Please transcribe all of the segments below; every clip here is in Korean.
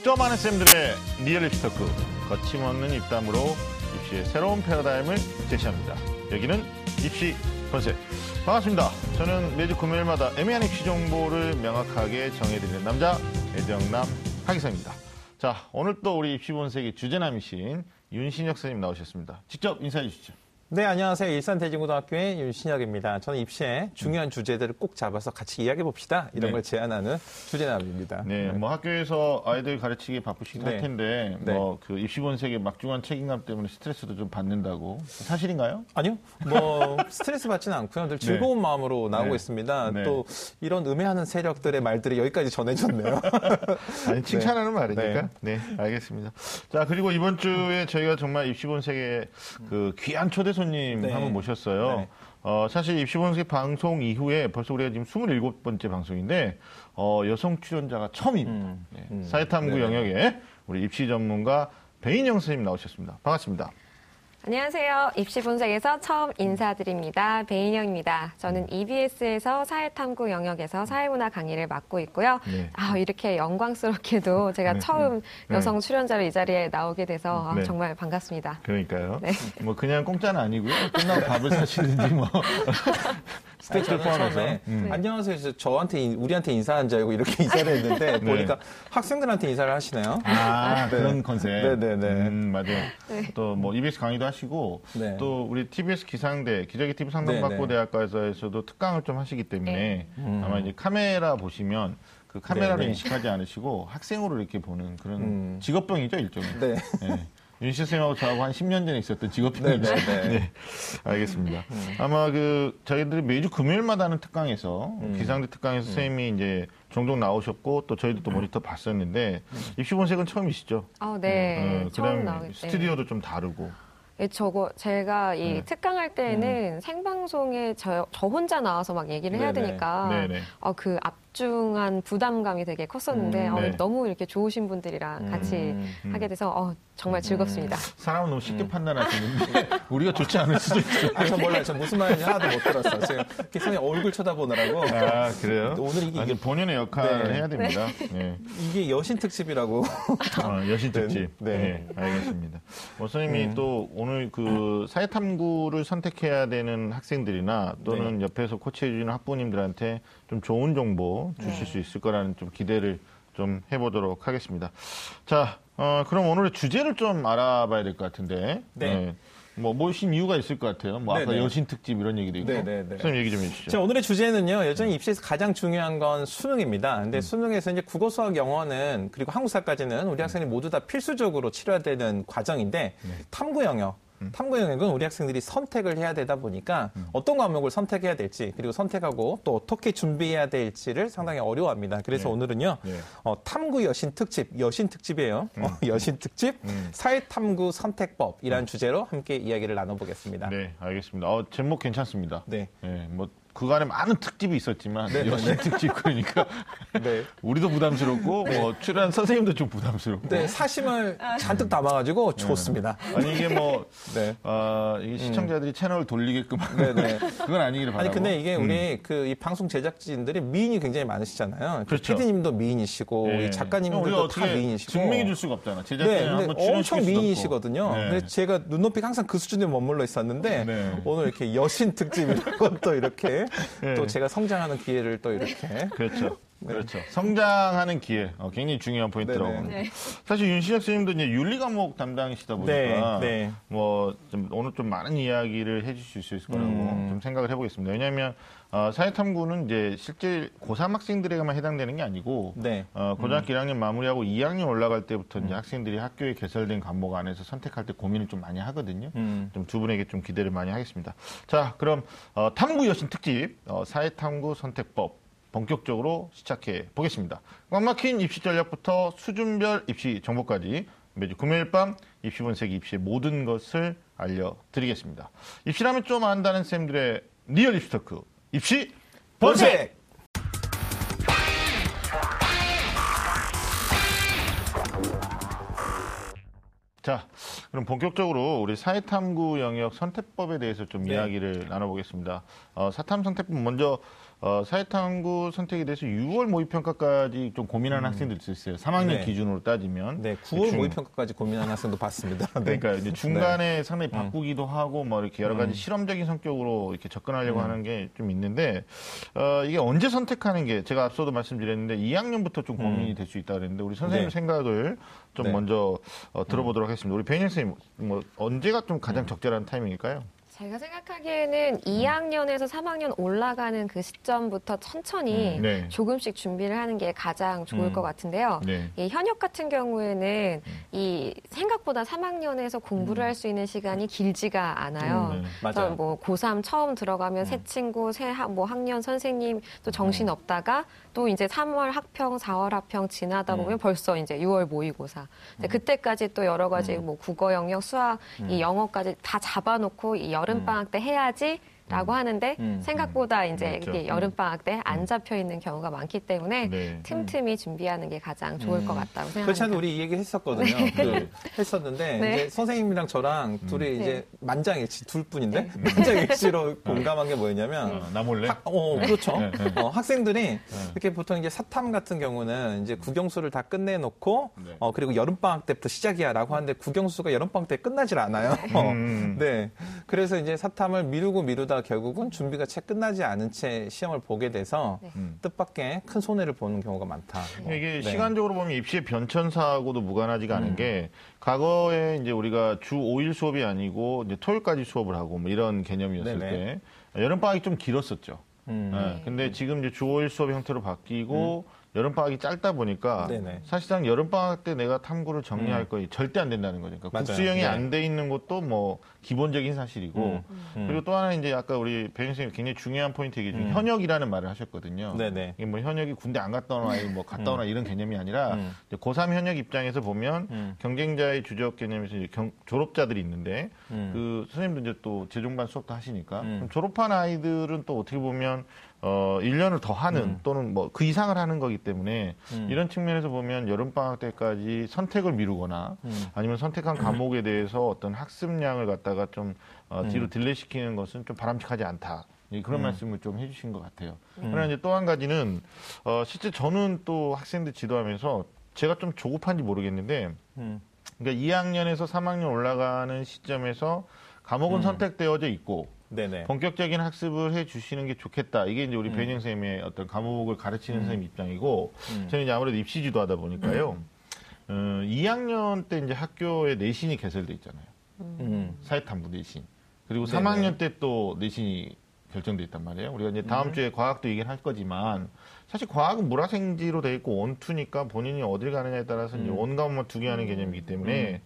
좀 안다는 쌤들의 real 입시 talk 거침없는 입담으로 입시의 새로운 패러다임을 제시합니다. 여기는 입시 본색 반갑습니다. 저는 매주 금요일마다 애매한 입시 정보를 명확하게 정해드리는 남자 애정남 하기사입니다. 자 오늘 또 우리 입시 본색의 주제남이신 윤신혁 선생님 나오셨습니다. 직접 인사해 주시죠. 네, 안녕하세요. 일산대진고등학교의 윤신혁입니다. 저는 입시에 중요한 주제들을 꼭 잡아서 같이 이야기해 봅시다. 이런 네. 걸 제안하는 주제남입니다. 네, 뭐 학교에서 아이들 가르치기 바쁘시긴 할 네. 텐데 네. 뭐그 입시 본색의 막중한 책임감 때문에 스트레스도 좀 받는다고 사실인가요? 아니요, 뭐 스트레스 받지는 않고요. 늘 즐거운 마음으로 나오고 네. 있습니다. 네. 또 이런 음해하는 세력들의 말들이 여기까지 전해졌네요. 아니 칭찬하는 말이니까. 네. 알겠습니다. 자 그리고 이번 주에 저희가 정말 입시본색의 그 귀한 초대 손님 네. 한분 모셨어요. 네. 어, 사실 입시본색 방송 이후에 벌써 우리가 지금 27번째 방송인데 어, 여성 출연자가 처음입니다. 음, 네. 음. 사회탐구 네. 영역에 우리 입시 전문가 배인영 선생님 나오셨습니다. 반갑습니다. 안녕하세요. 입시 본색에서 처음 인사드립니다. 배인영입니다. 저는 EBS에서 사회탐구 영역에서 사회문화 강의를 맡고 있고요. 네. 아, 이렇게 영광스럽게도 제가 네, 처음 네. 여성 출연자로 이 자리에 나오게 돼서 아, 네. 정말 반갑습니다. 그러니까요. 네. 뭐 그냥 공짜는 아니고요. 끝나고 밥을 사시든지 뭐 스태프들 포함해서. 음. 안녕하세요. 저한테 인- 우리한테 인사한 줄 알고 이렇게 인사를 했는데 네. 보니까 학생들한테 인사를 하시네요. 아, 네. 그런 컨셉. 네네네. 음, 맞아요. 네. 또뭐 EBS 강의도 하시고 네. 또 우리 TBS 기상대 기자기 TV 상담받고 네네. 대학과에서도 특강을 좀 하시기 때문에 음. 아마 이제 카메라 보시면 그 카메라로 네네. 인식하지 않으시고 학생으로 이렇게 보는 그런 음. 직업병이죠 일종의. 네. 네. 윤씨 선생님하고 저하고 한 10년 전에 있었던 직업병이죠. 네네네. 네. 알겠습니다. 아마 그 저희들이 매주 금요일마다 하는 특강에서 음. 기상대 특강에서 선생님이 이제 종종 나오셨고 또 저희도 또 모니터 봤었는데 입시 본색은 처음이시죠? 아, 네. 어, 처음 네. 스튜디오도 좀 다르고. 예, 저거 제가 이 네. 특강할 때는 생방송에 저, 저 혼자 나와서 막 얘기를 해야 네네. 되니까 네네. 어, 그 압중한 부담감이 되게 컸었는데 음, 어, 네. 너무 이렇게 좋으신 분들이랑 같이 음, 음. 하게 돼서 어, 정말 즐겁습니다. 사람은 너무 쉽게 판단하시는데 우리가 좋지 않을 수도 있어요. 아, 저 몰라요. 저 무슨 말인지 하나도 못 들었어요. 지금 기성이 얼굴 쳐다보느라고. 아 그래요? 오늘 이게- 아니, 본연의 역할을 네. 해야 됩니다. 네. 이게 여신 특집이라고. 어, 여신 특집. 네. 네. 알겠습니다. 뭐, 선생님이 또 오늘 그 사회탐구를 선택해야 되는 학생들이나 또는 네. 옆에서 코치해주는 학부모님들한테 좀 좋은 정보 주실 수 있을 거라는 좀 기대를 좀 해보도록 하겠습니다. 자, 어, 그럼 오늘의 주제를 좀 알아봐야 될 것 같은데. 네. 뭐, 모신 이유가 있을 것 같아요. 뭐, 아까 네네. 여신 특집 이런 얘기도 있고. 네네네. 선생님 얘기 좀 해주시죠. 자, 오늘의 주제는요, 여전히 입시에서 가장 중요한 건 수능입니다. 근데 수능에서 이제 국어, 수학, 영어는, 그리고 한국사까지는 우리 학생이 모두 다 필수적으로 치러야 되는 과정인데, 탐구 영역. 탐구 영역은 우리 학생들이 선택을 해야 되다 보니까 어떤 과목을 선택해야 될지 그리고 선택하고 또 어떻게 준비해야 될지를 상당히 어려워합니다. 그래서 네. 오늘은요 네. 어, 탐구 여신 특집 여신 특집이에요. 어, 여신 특집 사회 탐구 선택법이라는 주제로 함께 이야기를 나눠보겠습니다. 네, 알겠습니다. 어, 제목 괜찮습니다. 네. 네, 뭐 그간에 많은 특집이 있었지만 네, 네, 여신 특집 그러니까 네. 우리도 부담스럽고 뭐 출연한 선생님도 좀 부담스럽고 네, 사심을 잔뜩 담아가지고 좋습니다. 아니 이게 뭐 네. 어, 이게 시청자들이 채널을 돌리게끔 네, 네. 그건 아니기를 바라고 아니 근데 이게 음. 우리 그 이 방송 제작진들이 미인이 굉장히 많으시잖아요. 그렇죠. PD님도 미인이시고 네. 이 우리가 작가님들도 다 미인이시고 증명해 줄 수가 없잖아. 제작진을 네, 엄청. 미인이시거든요. 네. 근데 제가 눈높이가 항상 그 수준에 머물러 있었는데 네. 오늘 이렇게 여신 특집이라고 또 이렇게 네. 또 제가 성장하는 기회를 또 이렇게 그렇죠. 그렇죠. 성장하는 기회 어, 굉장히 중요한 포인트라고 네네. 봅니다. 네. 사실 윤시혁 선생님도 이제 윤리 과목 담당이시다 보니까 네, 네. 뭐좀 오늘 좀 많은 이야기를 해주실 수 있을 거라고 음. 좀 생각을 해보겠습니다. 왜냐하면 어, 사회탐구는 이제 실제 고3 학생들에게만 해당되는 게 아니고 네. 어, 고등학교 1학년 마무리하고 2학년 올라갈 때부터 이제 학생들이 학교에 개설된 과목 안에서 선택할 때 고민을 좀 많이 하거든요. 음. 좀두 분에게 좀 기대를 많이 하겠습니다. 자, 그럼 어, 탐구 여신 특집 어, 사회탐구 선택법 본격적으로 시작해 보겠습니다. 꽉 막힌 입시 전략부터 수준별 입시 정보까지 매주 금요일 밤 입시 분석 입시의 모든 것을 알려드리겠습니다. 입시라면 좀 안다는 쌤들의 real 입시 talk 입시 본색! 자, 그럼 본격적으로 우리 사회탐구 영역 선택법에 대해서 좀 네. 이야기를 나눠보겠습니다. 어, 사탐 선택법 먼저 어, 사회탐구 선택에 대해서 6월 모의평가까지 좀 고민하는 학생들이 있어요. 3학년 네. 기준으로 따지면. 네, 9월 중- 모의평가까지 고민하는 학생도 봤습니다. 네. 그러니까 이제 중간에 상당히 바꾸기도 하고 뭐 이렇게 여러 음. 가지 실험적인 성격으로 이렇게 접근하려고 하는 게 좀 있는데 어, 이게 언제 선택하는 게 제가 앞서도 말씀드렸는데 2학년부터 좀 고민이 될 수 있다 그랬는데 우리 선생님 음. 네. 생각을 좀 네. 먼저 어, 들어보도록 하겠습니다. 우리 배인 선생님 뭐 언제가 좀 음. 가장 적절한 타이밍일까요? 제가 생각하기에는 2학년에서 3학년 올라가는 그 시점부터 천천히 음, 네. 조금씩 준비를 하는 게 가장 좋을 음. 것 같은데요. 네. 이 현역 같은 경우에는 이 생각보다 3학년에서 공부를 할 수 있는 시간이 길지가 않아요. 음, 네. 그래서 맞아요. 뭐 고3 처음 들어가면 새 친구, 새 학, 뭐 학년 선생님 또 정신 없다가 또 이제 3월 학평, 4월 학평 지나다 보면 벌써 이제 6월 모의고사. 근데 그때까지 또 여러 가지 뭐 국어 영역, 수학, 이 영어까지 다 잡아놓고 이 여름 방학 때 해야지. 라고 하는데 음. 생각보다 이제 맞죠. 이게 여름 방학 때 안 잡혀 있는 경우가 많기 때문에 네. 틈틈이 준비하는 게 가장 좋을 것 같다고 그렇지 생각합니다. 않아도 우리 이 얘기 했었거든요. 그 했었는데 네. 이제 선생님이랑 저랑 음. 둘이 네. 이제 만장일치 둘 뿐인데 만장일치로 공감한 게 뭐였냐면 어, 나 몰래? 학, 어, 그렇죠. 네, 네. 어, 학생들이 이렇게 보통 이제 사탐 같은 경우는 이제 국영수를 다 끝내놓고 네. 어, 그리고 여름 방학 때부터 시작이야라고 하는데 국영수가 여름 방학 때 끝나질 않아요. 음. 네. 그래서 이제 사탐을 미루고 미루다 결국은 준비가 채 끝나지 않은 채 시험을 보게 돼서 네. 음. 뜻밖의 큰 손해를 보는 경우가 많다. 뭐. 이게 네. 시간적으로 보면 입시의 변천사하고도 무관하지가 않은 게 과거에 이제 우리가 주 5일 수업이 아니고 이제 토요일까지 수업을 하고 뭐 이런 개념이었을 네네. 때 여름 방학이 좀 길었었죠. 음. 예, 근데 지금 이제 주 5일 수업 형태로 바뀌고 여름 방학이 짧다 보니까 네네. 사실상 여름 방학 때 내가 탐구를 정리할 거에 절대 안 된다는 거죠. 그러니까. 국수형이 네. 안돼 있는 것도 뭐 기본적인 사실이고 음. 음. 그리고 또 하나 이제 아까 우리 배 선생님이 굉장히 중요한 포인트 얘기 중에 현역이라는 말을 하셨거든요. 음. 네네. 이게 뭐 현역이 군대 안 갔다 오나 뭐 갔다 오나 이런 개념이 아니라 음. 이제 고3 현역 입장에서 보면 음. 경쟁자의 주적 개념에서 이제 경- 졸업자들이 있는데 음. 그 선생님도 이제 또 재종반 수업도 하시니까 음. 졸업한 아이들은 또 어떻게 보면 어 1년을 더 하는 또는 뭐 그 이상을 하는 거기 때문에 음. 이런 측면에서 보면 여름 방학 때까지 선택을 미루거나 음. 아니면 선택한 과목에 대해서 어떤 학습량을 갖다가 좀 어, 뒤로 음. 딜레이시키는 것은 좀 바람직하지 않다. 예, 그런 말씀을 좀 해주신 것 같아요. 그러나 이제 또 한 가지는 어, 실제 저는 또 학생들 지도하면서 제가 좀 조급한지 모르겠는데 음. 그러니까 2학년에서 3학년 올라가는 시점에서 과목은 음. 선택되어져 있고 네네. 본격적인 학습을 해 주시는 게 좋겠다. 이게 이제 우리 변형 선생님의 어떤 과목을 가르치는 선생님 입장이고 음. 저는 이제 아무래도 입시 지도하다 보니까요. 어, 2학년 때 이제 학교에 내신이 개설돼 있잖아요. 음. 사회탐구 내신. 그리고 네네. 3학년 때 또 내신이 결정돼 있단 말이에요. 우리가 이제 다음 음. 주에 과학도 얘기를 할 거지만 사실 과학은 물화생지로 돼 있고 원투니까 본인이 어딜 가느냐에 따라서 이제 음. 원과목만 두 개 하는 개념이기 때문에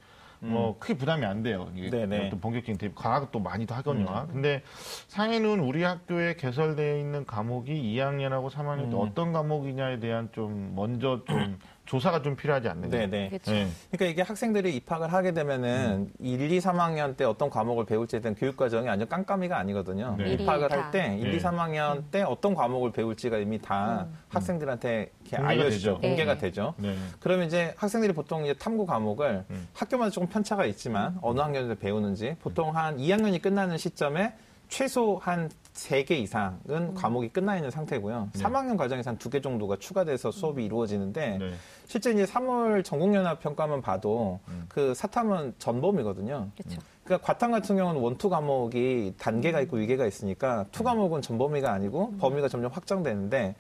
뭐 크게 부담이 안 돼요. 네네. 어떤 본격적인 대입 과학은 또 많이 더 하거든요. 음. 근데 사회는 우리 학교에 개설되어 있는 과목이 2학년하고 3학년 때 음. 어떤 과목이냐에 대한 좀 먼저 좀 조사가 좀 필요하지 않는가. 네네. 그렇죠. 네. 그러니까 이게 학생들이 입학을 하게 되면은 1, 2, 3학년 때 어떤 과목을 배울지에 대한 교육 과정이 완전 깜깜이가 아니거든요. 네. 입학을 할 때 1, 네. 2, 3학년 때 어떤 과목을 배울지가 이미 다 학생들한테 이렇게 공개가 알려주죠. 되죠. 공개가 네. 되죠. 네. 그러면 이제 학생들이 보통 이제 탐구 과목을 음. 학교마다 조금 편차가 있지만 어느 학년에서 배우는지 보통 한 2학년이 끝나는 시점에 최소 한 3개 이상은 과목이 끝나 있는 상태고요. 네. 3학년 과정에서 한 2개 정도가 추가돼서 수업이 이루어지는데 네. 실제 이제 3월 전국연합 평가만 봐도 음. 그 사탐은 전범위거든요. 그렇죠. 그러니까 과탐 같은 경우는 one two 과목이 단계가 있고 위계가 있으니까 two 과목은 전범위가 아니고 범위가 점점 확장되는데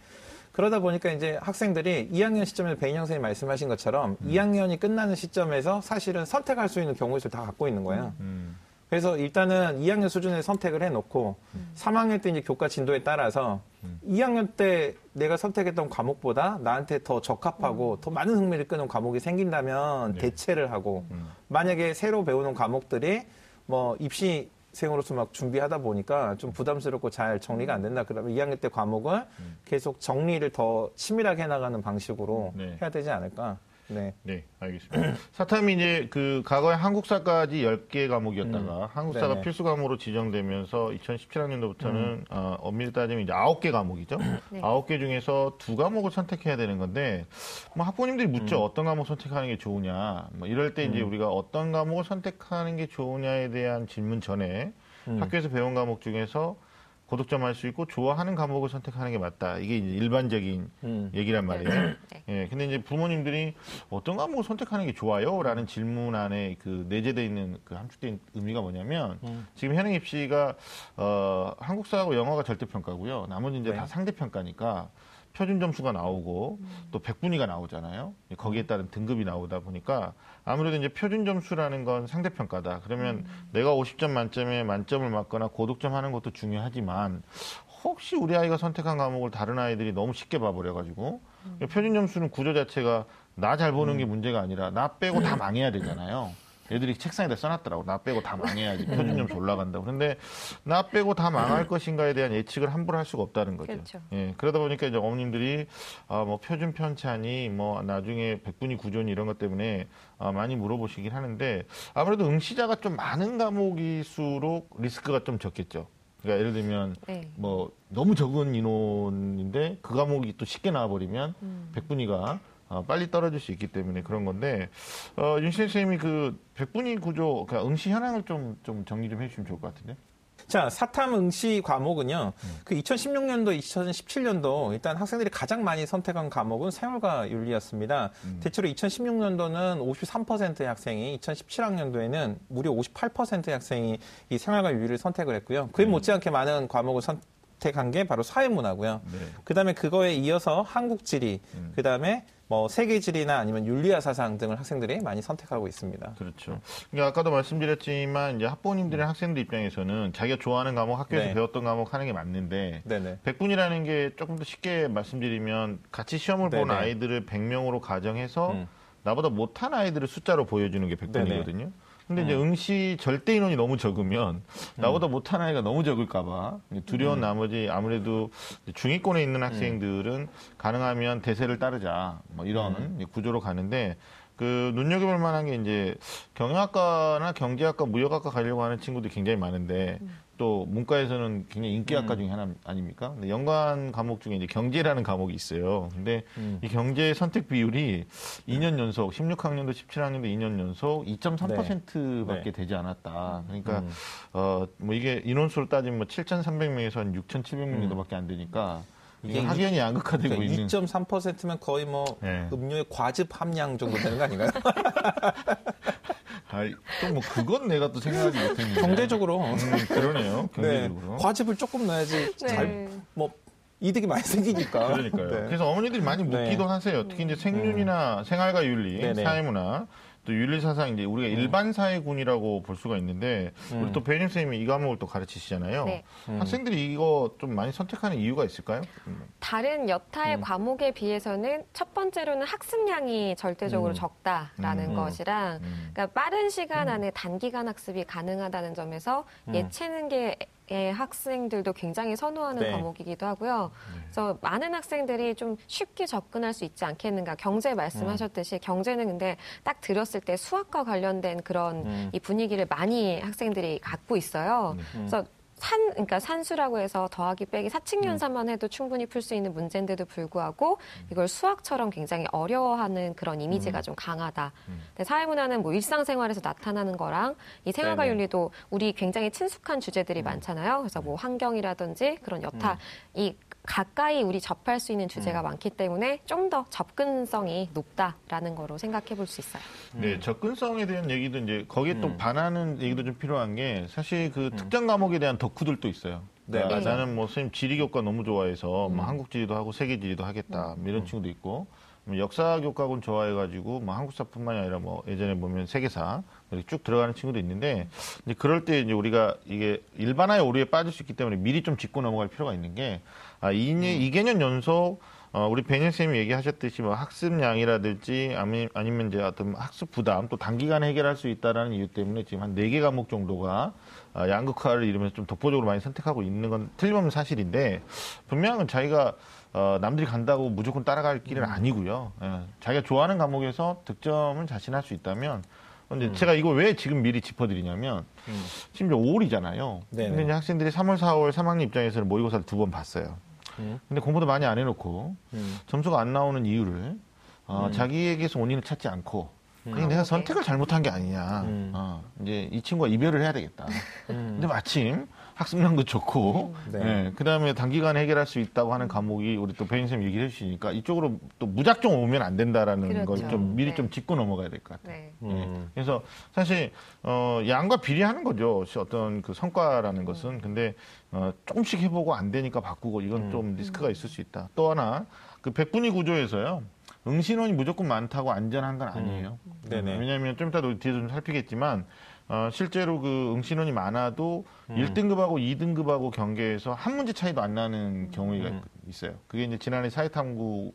그러다 보니까 이제 학생들이 2학년 시점에서 배인영 선생님 말씀하신 것처럼 2학년이 끝나는 시점에서 사실은 선택할 수 있는 경우를 다 갖고 있는 거예요. 음. 그래서 일단은 2학년 수준에 선택을 해놓고 3학년 때 이제 교과 진도에 따라서 2학년 때 내가 선택했던 과목보다 나한테 더 적합하고 더 많은 흥미를 끄는 과목이 생긴다면 네. 대체를 하고 음. 만약에 새로 배우는 과목들이 뭐 입시 생으로서 막 준비하다 보니까 좀 부담스럽고 잘 정리가 안 된다 그러면 2학년 때 과목을 계속 정리를 더 치밀하게 해나가는 방식으로 네. 해야 되지 않을까. 네. 네, 알겠습니다. 사탐이 이제 그 과거에 한국사까지 10개 과목이었다가 한국사가 음. 네네. 음. 필수 과목으로 지정되면서 2017학년도부터는 어, 엄밀히 따지면 이제 9개 과목이죠. 네. 9개 중에서 두 과목을 선택해야 되는 건데 뭐 학부모님들이 묻죠. 음. 어떤 과목 선택하는 게 좋으냐. 뭐 이럴 때 이제 우리가 어떤 과목을 선택하는 게 좋으냐에 대한 질문 전에 음. 학교에서 배운 과목 중에서 고득점 할 수 있고 좋아하는 과목을 선택하는 게 맞다. 이게 일반적인 음. 얘기란 말이에요. 네. 예, 근데 이제 부모님들이 어떤 과목을 선택하는 게 좋아요? 라는 질문 안에 그 내재되어 있는 그 함축된 의미가 뭐냐면 음. 지금 현행 입시가 어, 한국사하고 영어가 절대평가고요. 나머지 이제 네. 다 상대평가니까 표준 점수가 나오고 또 백분위가 나오잖아요. 거기에 따른 등급이 나오다 보니까 아무래도 이제 표준 점수라는 건 상대평가다. 그러면 내가 50점 만점에 만점을 맞거나 고득점 하는 것도 중요하지만 혹시 우리 아이가 선택한 과목을 다른 아이들이 너무 쉽게 봐버려가지고 표준 점수는 구조 자체가 나 잘 보는 게 문제가 아니라 나 빼고 다 망해야 되잖아요. 애들이 책상에다 써놨더라고. 나 빼고 다 망해야지 표준 점수 올라간다. 그런데 나 빼고 다 망할 것인가에 대한 예측을 함부로 할 수가 없다는 거죠. 그렇죠. 예, 그러다 보니까 이제 어머님들이 아, 뭐 표준 편차니 뭐 나중에 백분위 구조니 이런 것 때문에 아, 많이 물어보시긴 하는데 아무래도 응시자가 좀 많은 과목일수록 리스크가 좀 적겠죠. 그러니까 예를 들면 네. 뭐 너무 적은 인원인데 그 과목이 또 쉽게 나와버리면 음. 백분위가 어, 빨리 떨어질 수 있기 때문에 그런 건데 어, 윤신 선생님이 그 백분위 구조, 그러니까 응시 현황을 좀, 좀 정리 좀 해주시면 좋을 것 같은데. 자, 사탐 응시 과목은요. 그 2016년도, 2017년도 일단 학생들이 가장 많이 선택한 과목은 생활과 윤리였습니다. 대체로 2016년도는 53%의 학생이, 2017학년도에는 무려 58%의 학생이 이 생활과 윤리를 선택을 했고요. 그에 못지않게 많은 과목을 선 택한 게 바로 사회문화고요. 네. 그다음에 그거에 이어서 한국 지리, 음. 그다음에 뭐 세계 지리나 아니면 윤리화 사상 등을 학생들이 많이 선택하고 있습니다. 그렇죠. 그러니까 아까도 말씀드렸지만 이제 학부모님들의 학생들 입장에서는 자기가 좋아하는 과목 학교에서 네. 배웠던 과목 하는 게 맞는데 네네. 백분이라는 게 조금 더 쉽게 말씀드리면 같이 시험을 본 네네. 아이들을 100명으로 가정해서 음. 나보다 못한 아이들을 숫자로 보여주는 게 백분이거든요. 근데 이제 음. 응시 절대 인원이 너무 적으면 나보다 못한 아이가 너무 적을까봐 음. 두려운 나머지 아무래도 중위권에 있는 학생들은 가능하면 대세를 따르자 뭐 이런 음. 구조로 가는데 그 눈여겨볼 만한 게 이제 경영학과나 경제학과, 무역학과 가려고 하는 친구들이 굉장히 많은데 또 문과에서는 굉장히 인기학과 중에 하나 아닙니까? 근데 연관 과목 중에 이제 경제라는 과목이 있어요. 근데 음. 이 경제 선택 비율이 2년 연속 16학년도 17학년도 2년 연속 2.3%밖에 네. 되지 않았다. 그러니까 음. 어뭐 이게 인원수로 따지면 뭐 7,300명에서 한 6,700명 음. 정도밖에 안 되니까 이게 이게 학연이 양극화되고 그러니까 있는 2.3%면 거의 뭐 네. 음료의 과즙 함량 정도 되는 거 아닌가요? 아이, 또뭐 그건 내가 또 생각하지 못했는데 경제적으로. 음, 그러네요. 네. 경제적으로. 과즙을 조금 넣어야지 네. 잘뭐 이득이 많이 생기니까. 그러니까요. 네. 그래서 어머니들이 많이 묻기도 네. 하세요. 특히 이제 생윤이나 생활과 윤리, 네네. 사회문화, 또 윤리사상 이제 우리가 일반 사회군이라고 볼 수가 있는데 우리 음. 또 배윤 선생님이 이 과목을 또 가르치시잖아요. 네. 학생들이 이거 좀 많이 선택하는 이유가 있을까요? 음. 다른 여타의 과목에 비해서는 첫 번째로는 학습량이 절대적으로 음. 적다라는 음. 것이랑 음. 그러니까 빠른 시간 안에 단기간 학습이 가능하다는 점에서 음. 예체능계 의 학생들도 굉장히 선호하는 네. 과목이기도 하고요. 그래서 많은 학생들이 좀 쉽게 접근할 수 있지 않겠는가. 경제 말씀하셨듯이 경제는 근데 딱 들었을 때 수학과 관련된 그런 음. 이 분위기를 많이 학생들이 갖고 있어요. 네. 그래서 산, 그러니까 산수라고 해서 더하기 빼기 사칙연산만 해도 충분히 풀 수 있는 문제인데도 불구하고 이걸 수학처럼 굉장히 어려워하는 그런 이미지가 좀 강하다. 근데 사회문화는 뭐 일상생활에서 나타나는 거랑 이 생활과. 윤리도 우리 굉장히 친숙한 주제들이 많잖아요. 그래서 뭐 환경이라든지 그런 여타 이 가까이 우리 접할 수 있는 주제가 많기 때문에 좀 더 접근성이 높다라는 거로 생각해 볼 수 있어요. 네, 접근성에 대한 얘기도 이제 거기에 또 음. 반하는 얘기도 좀 필요한 게 사실 그 특정 과목에 대한 덕후들도 있어요. 네, 그러니까 맞아요. 나는 뭐 선생님 지리 교과 너무 좋아해서 뭐 한국 지리도 하고 세계 지리도 하겠다 뭐 이런 친구도 있고 뭐 역사 교과군 좋아해가지고 뭐 한국사뿐만이 아니라 뭐 예전에 보면 세계사 이렇게 쭉 들어가는 친구도 있는데 이제 그럴 때 이제 우리가 이게 일반화의 오류에 빠질 수 있기 때문에 미리 좀 짚고 넘어갈 필요가 있는 게 아, 이, 이 개년 연속 어, 우리 배년 쌤이 얘기하셨듯이 뭐 학습량이라든지 아니, 아니면 이제 어떤 학습 부담 또 단기간에 해결할 수 있다라는 이유 때문에 지금 한 네 개 과목 정도가 아, 양극화를 이루면서 좀 독보적으로 많이 선택하고 있는 건 틀림없는 사실인데 분명한 건 자기가 어, 남들이 간다고 무조건 따라갈 길은 아니고요. 예, 자기가 좋아하는 과목에서 득점을 자신할 수 있다면 근데 제가 이걸 왜 지금 미리 짚어드리냐면 음. 심지어 5월이잖아요. 네네. 근데 이제 학생들이 3월, 4월 3학년 입장에서는 모의고사를 두 번 봤어요. 음. 근데 공부도 많이 안 해놓고 음. 점수가 안 나오는 이유를 어, 음. 자기에게서 원인을 찾지 않고 그냥 음. 내가 아, 선택을 잘못한 게 아니냐. 음. 어, 이제 이 친구가 이별을 해야 되겠다. 음. 근데 마침 학습량도 좋고, 네. 예, 그 다음에 단기간에 해결할 수 있다고 하는 과목이 우리 또 배인 선생님 얘기를 해주시니까 이쪽으로 또 무작정 오면 안 된다라는 걸 그렇죠. 좀 미리 네. 좀 짚고 넘어가야 될 것 같아요. 네. 예. 그래서 사실 어 양과 비례하는 거죠. 어떤 그 성과라는 것은 근데 어 조금씩 해보고 안 되니까 바꾸고 이건 좀 리스크가 있을 수 있다. 또 하나 그 백분위 구조에서요. 응신원이 무조건 많다고 안전한 건 아니에요. 네네. 왜냐하면 좀 이따 도 뒤에서 좀 살피겠지만 어, 실제로 그 응신원이 많아도 음. 1등급하고 2등급하고 경계에서 한 문제 차이도 안 나는 경우가 음. 있어요. 그게 이제 지난해 사회탐구에서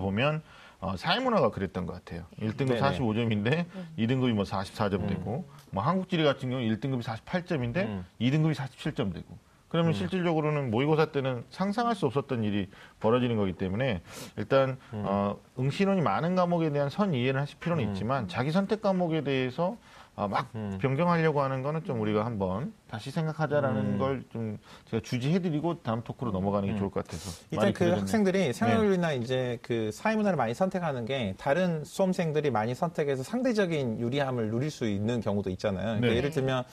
보면 어, 사회문화가 그랬던 것 같아요. 1등급 네네. 45점인데 2등급이 뭐 44점 되고 뭐 한국지리 같은 경우 1등급이 48점인데 음. 2등급이 47점 되고 그러면 실질적으로는 모의고사 때는 상상할 수 없었던 일이 벌어지는 거기 때문에 일단 어, 응시론이 많은 과목에 대한 선 이해를 하실 필요는 있지만 자기 선택 과목에 대해서 어, 막 변경하려고 하는 거는 좀 우리가 한번 다시 생각하자라는 걸좀 제가 주지해드리고 다음 토크로 넘어가는 게 좋을 것 같아서 일단 그. 학생들이 생활윤리나 이제 그 사회문화를 많이 선택하는 게 다른 수험생들이 많이 선택해서 상대적인 유리함을 누릴 수 있는 경우도 있잖아요. 그러니까 네. 예를 들면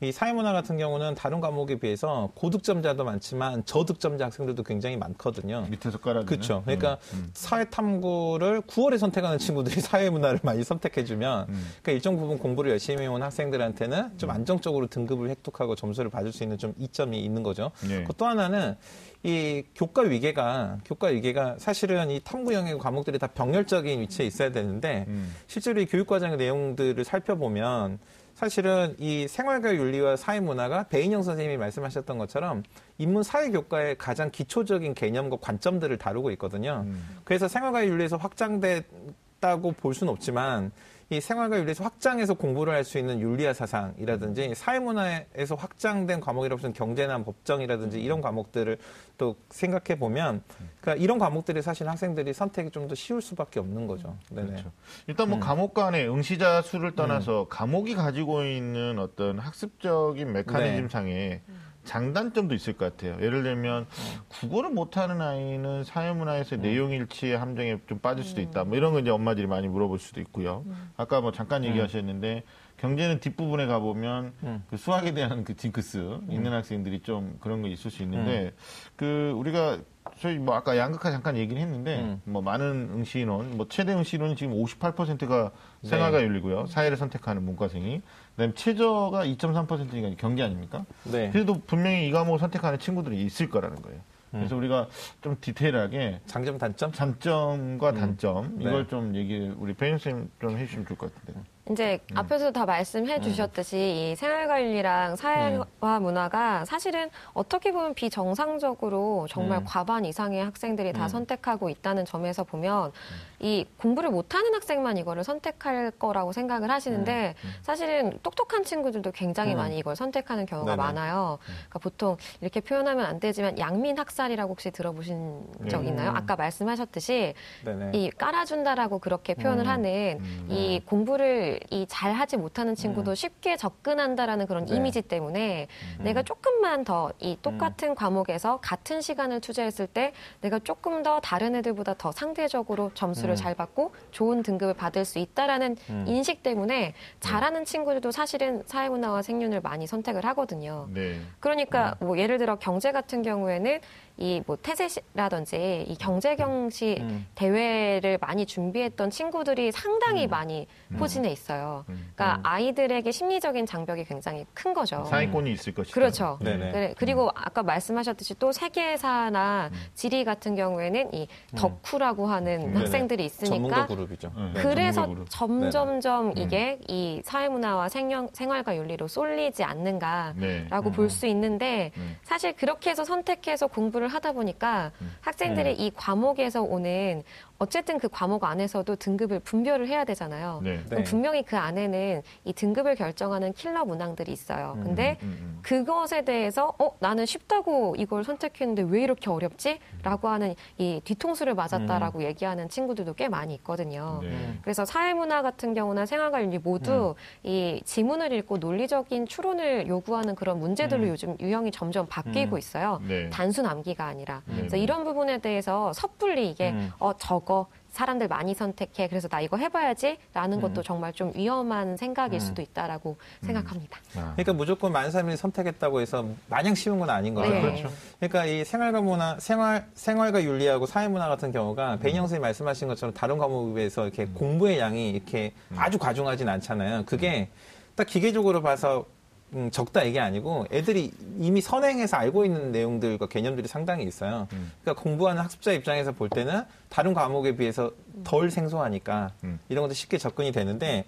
이 사회문화 같은 경우는 다른 과목에 비해서 고득점자도 많지만 저득점자 학생들도 굉장히 많거든요. 밑에서 깔아주는 그렇죠. 그러니까 음, 사회탐구를 9월에 선택하는 친구들이 사회문화를 많이 선택해주면 음. 그러니까 일정 부분 공부를 열심히 해온 학생들한테는 좀 안정적으로 등급을 획득하고 점수를 받을 수 있는 좀 이점이 있는 거죠. 네. 그또 하나는 이 교과 위계가 교과 위계가 사실은 이 탐구 영역 과목들이 다 병렬적인 위치에 있어야 되는데 음. 실제로 이 교육과정의 내용들을 살펴보면 사실은 이 생활과 윤리와 사회문화가 배인영 선생님이 말씀하셨던 것처럼 인문 사회교과의 가장 기초적인 개념과 관점들을 다루고 있거든요. 음. 그래서 생활과 윤리에서 확장됐다고 볼 수는 없지만 이 생활과 윤리에서 확장해서 공부를 할 수 있는 윤리화 사상이라든지 사회문화에서 확장된 과목이라고 무슨 경제나 법정이라든지 이런 과목들을 또 생각해 보면 그러니까 이런 과목들이 사실 학생들이 선택이 좀 더 쉬울 수밖에 없는 거죠. 네네. 그렇죠. 일단 뭐 감옥 간의 응시자 수를 떠나서 감옥이 가지고 있는 어떤 학습적인 메커니즘 네. 상에 장단점도 있을 것 같아요. 예를 들면 국어를 못하는 아이는 사회문화에서 내용 일치의 함정에 좀 빠질 수도 있다. 뭐 이런 거 이제 엄마들이 많이 물어볼 수도 있고요. 아까 뭐 잠깐 얘기하셨는데 경제는 뒷부분에 가보면 음. 그 수학에 대한 그 징크스 있는 학생들이 좀 그런 거 있을 수 있는데 그 우리가 저희 뭐 아까 양극화 잠깐 얘기를 했는데 음. 뭐 많은 응시인원 뭐 최대 응시인원이 지금 58%가 네. 생활과 윤리고요 사회를 선택하는 문과생이 그다음에 최저가 2.3%니까 경기 아닙니까? 네. 그래도 분명히 이 과목을 선택하는 친구들이 있을 거라는 거예요. 그래서 음. 우리가 좀 디테일하게 장점 단점? 장점과 단점 네. 이걸 좀 얘기 우리 배윤 쌤좀 해주시면 좋을 것 같은데. 이제 음. 앞에서 다 말씀해 주셨듯이 이 생활관리랑 사회화 문화가 사실은 어떻게 보면 비정상적으로 정말 음. 과반 이상의 학생들이 다 음. 선택하고 있다는 점에서 보면 이 공부를 못하는 학생만 이거를 선택할 거라고 생각을 하시는데 사실은 똑똑한 친구들도 굉장히 음. 많이 이걸 선택하는 경우가 네네. 많아요. 그러니까 보통 이렇게 표현하면 안 되지만 양민 학살이라고 혹시 들어보신 적 네. 있나요? 아까 말씀하셨듯이 네네. 이 깔아준다라고 그렇게 표현을 음. 하는 음. 이 공부를 이 잘하지 못하는 친구도 쉽게 접근한다라는 그런 네. 이미지 때문에 내가 조금만 더 이 똑같은 과목에서 같은 시간을 투자했을 때 내가 조금 더 다른 애들보다 더 상대적으로 점수를 음. 잘 받고 좋은 등급을 받을 수 있다라는 음. 인식 때문에 잘하는 친구들도 사실은 사회문화와 생윤을 많이 선택을 하거든요. 네. 그러니까 음. 뭐 예를 들어 경제 같은 경우에는 이 뭐 태세라든지 이 경제 경시 음. 대회를 많이 준비했던 친구들이 상당히 많이 포진해 있어요. 음. 그러니까 아이들에게 심리적인 장벽이 굉장히 큰 거죠. 사회권이 있을 것이다. 그렇죠. 네네. 그래- 그리고 아까 말씀하셨듯이 또 세계사나 지리 같은 경우에는 이 덕후라고 하는. 학생들이 있으니까 그룹이죠. 네. 그래서 전문적으로. 점점점 네. 이게 이 사회문화와 생명, 생활과 윤리로 쏠리지 않는가라고 네. 볼수 있는데 음. 사실 그렇게 해서 선택해서 공부를 하다 보니까 음. 학생들이 이 과목에서 오는 어쨌든 그 과목 안에서도 등급을 분별을 해야 되잖아요. 네. 그럼 네. 분명히 그 안에는 이 등급을 결정하는 킬러 문항들이 있어요. 근데 음, 음. 그것에 대해서 어 나는 쉽다고 이걸 선택했는데 왜 이렇게 어렵지? 라고 하는 이 뒤통수를 맞았다라고 얘기하는 친구들도 꽤 많이 있거든요. 네. 그래서 사회문화 같은 경우나 생활과 윤리 모두 이 지문을 읽고 논리적인 추론을 요구하는 그런 문제들로 요즘 유형이 점점 바뀌고 음. 있어요. 네. 단순 암기가 아니라. 네. 그래서 이런 부분에 대해서 섣불리 이게 음. 어 저거 사람들 많이 선택해. 그래서 나 이거 해봐야지라는 것도 정말 좀 위험한 생각일 수도 있다라고 생각합니다. 아. 그러니까 무조건 많은 사람들이 선택했다고 해서 마냥 쉬운 건 아닌 거예요. 네. 그렇죠. 그러니까 이 생활과 문화, 생활, 생활과 윤리하고 사회문화 같은 경우가 배인영 선생님 말씀하신 것처럼 다른 과목에 비해서 이렇게 공부의 양이 이렇게 아주 과중하진 않잖아요. 그게 딱 기계적으로 봐서 음, 적다 이게 아니고 애들이 이미 선행해서 알고 있는 내용들과 개념들이 상당히 있어요. 그러니까 공부하는 학습자 입장에서 볼 때는 다른 과목에 비해서 덜 생소하니까 음. 이런 것도 쉽게 접근이 되는데